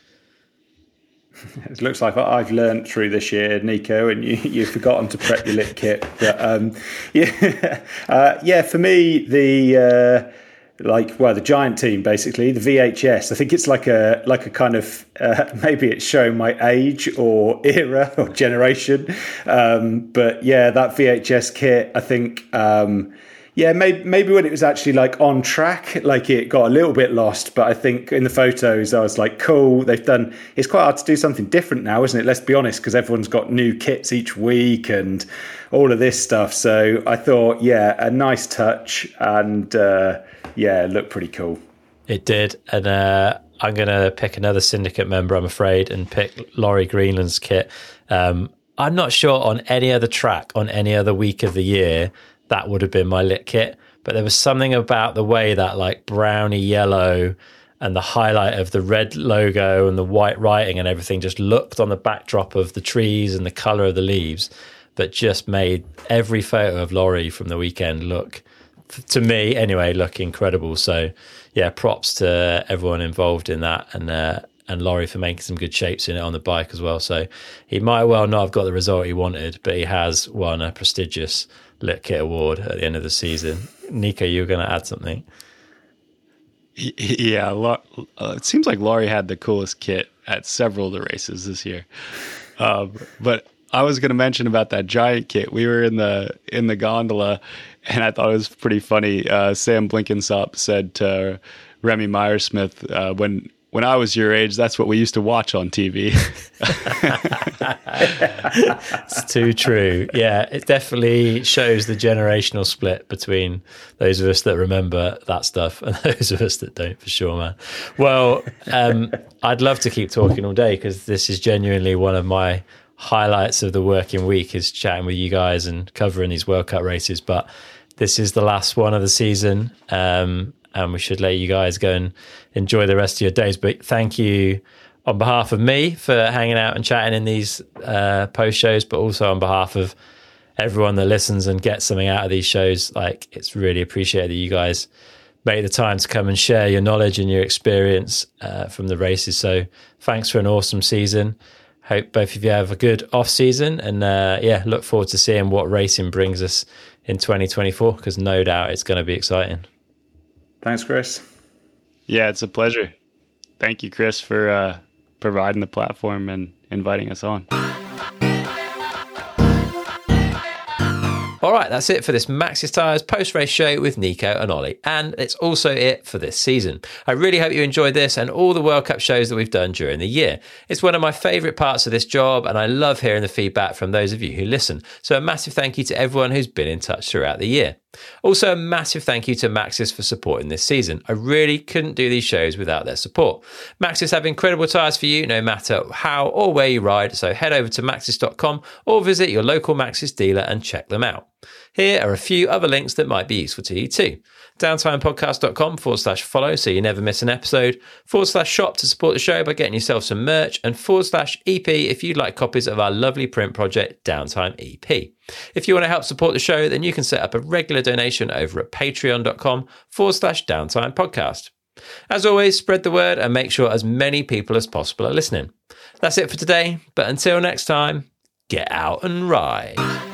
It looks like I've learned through this year, Neko, and you, you've forgotten to prep your lit kit. But um, yeah, uh, yeah, for me, the uh, like well the giant team basically the VHS I think it's like a like a kind of uh, maybe it's showing my age or era or generation um, but yeah that VHS kit I think um, yeah maybe, maybe when it was actually like on track like it got a little bit lost but I think in the photos I was like cool they've done it's quite hard to do something different now isn't it let's be honest because everyone's got new kits each week and all of this stuff so I thought yeah a nice touch and uh, yeah, looked pretty cool. It did, and uh, I'm to pick another syndicate member, I'm afraid, and pick Laurie Greenland's kit. Um, I'm not sure on any other track on any other week of the year that would have been my lit kit, but there was something about the way that like browny yellow and the highlight of the red logo and the white writing and everything just looked on the backdrop of the trees and the color of the leaves that just made every photo of Laurie from the weekend look to me anyway, look incredible. So yeah, props to everyone involved in that and uh, and Laurie for making some good shapes in it on the bike as well. So he might well not have got the result he wanted, but he has won a prestigious Kit Award at the end of the season. Neko, you're going to add something? Yeah, uh, it seems like Laurie had the coolest kit at several of the races this year. Um, but I was going to mention about that giant kit. We were in the in the gondola, and I thought it was pretty funny. Uh, Sam Blenkinsop said to Remy Meier-Smith, uh, "When when I was your age, that's what we used to watch on TV." it's too true. Yeah, it definitely shows the generational split between those of us that remember that stuff and those of us that don't, for sure, man. Well, um, I'd love to keep talking all day because this is genuinely one of my highlights of the working week is chatting with you guys and covering these World Cup races. But this is the last one of the season, um, and we should let you guys go and enjoy the rest of your days. But thank you on behalf of me for hanging out and chatting in these uh, post shows, but also on behalf of everyone that listens and gets something out of these shows. Like it's really appreciated that you guys make the time to come and share your knowledge and your experience uh, from the races. So thanks for an awesome season. Hope both of you have a good off season, and uh, yeah, look forward to seeing what racing brings us in 2024 because no doubt it's going to be exciting. Thanks, Chris. Yeah, it's a pleasure. Thank you, Chris, for uh, providing the platform and inviting us on. All right, that's it for this Maxxis Tires post race show with Neko and Olly. And it's also it for this season. I really hope you enjoyed this and all the World Cup shows that we've done during the year. It's one of my favourite parts of this job, and I love hearing the feedback from those of you who listen. So a massive thank you to everyone who's been in touch throughout the year. Also, a massive thank you to Maxxis for supporting this season. I really couldn't do these shows without their support. Maxxis have incredible tyres for you no matter how or where you ride, so head over to maxxis.com or visit your local Maxxis dealer and check them out. Here are a few other links that might be useful to you too. Downtimepodcast.com forward slash follow so you never miss an episode, forward slash shop to support the show by getting yourself some merch, and forward slash EP if you'd like copies of our lovely print project, Downtime EP. If you want to help support the show, then you can set up a regular donation over at patreon.com forward slash downtime podcast. As always, spread the word and make sure as many people as possible are listening. That's it for today, but until next time, get out and ride.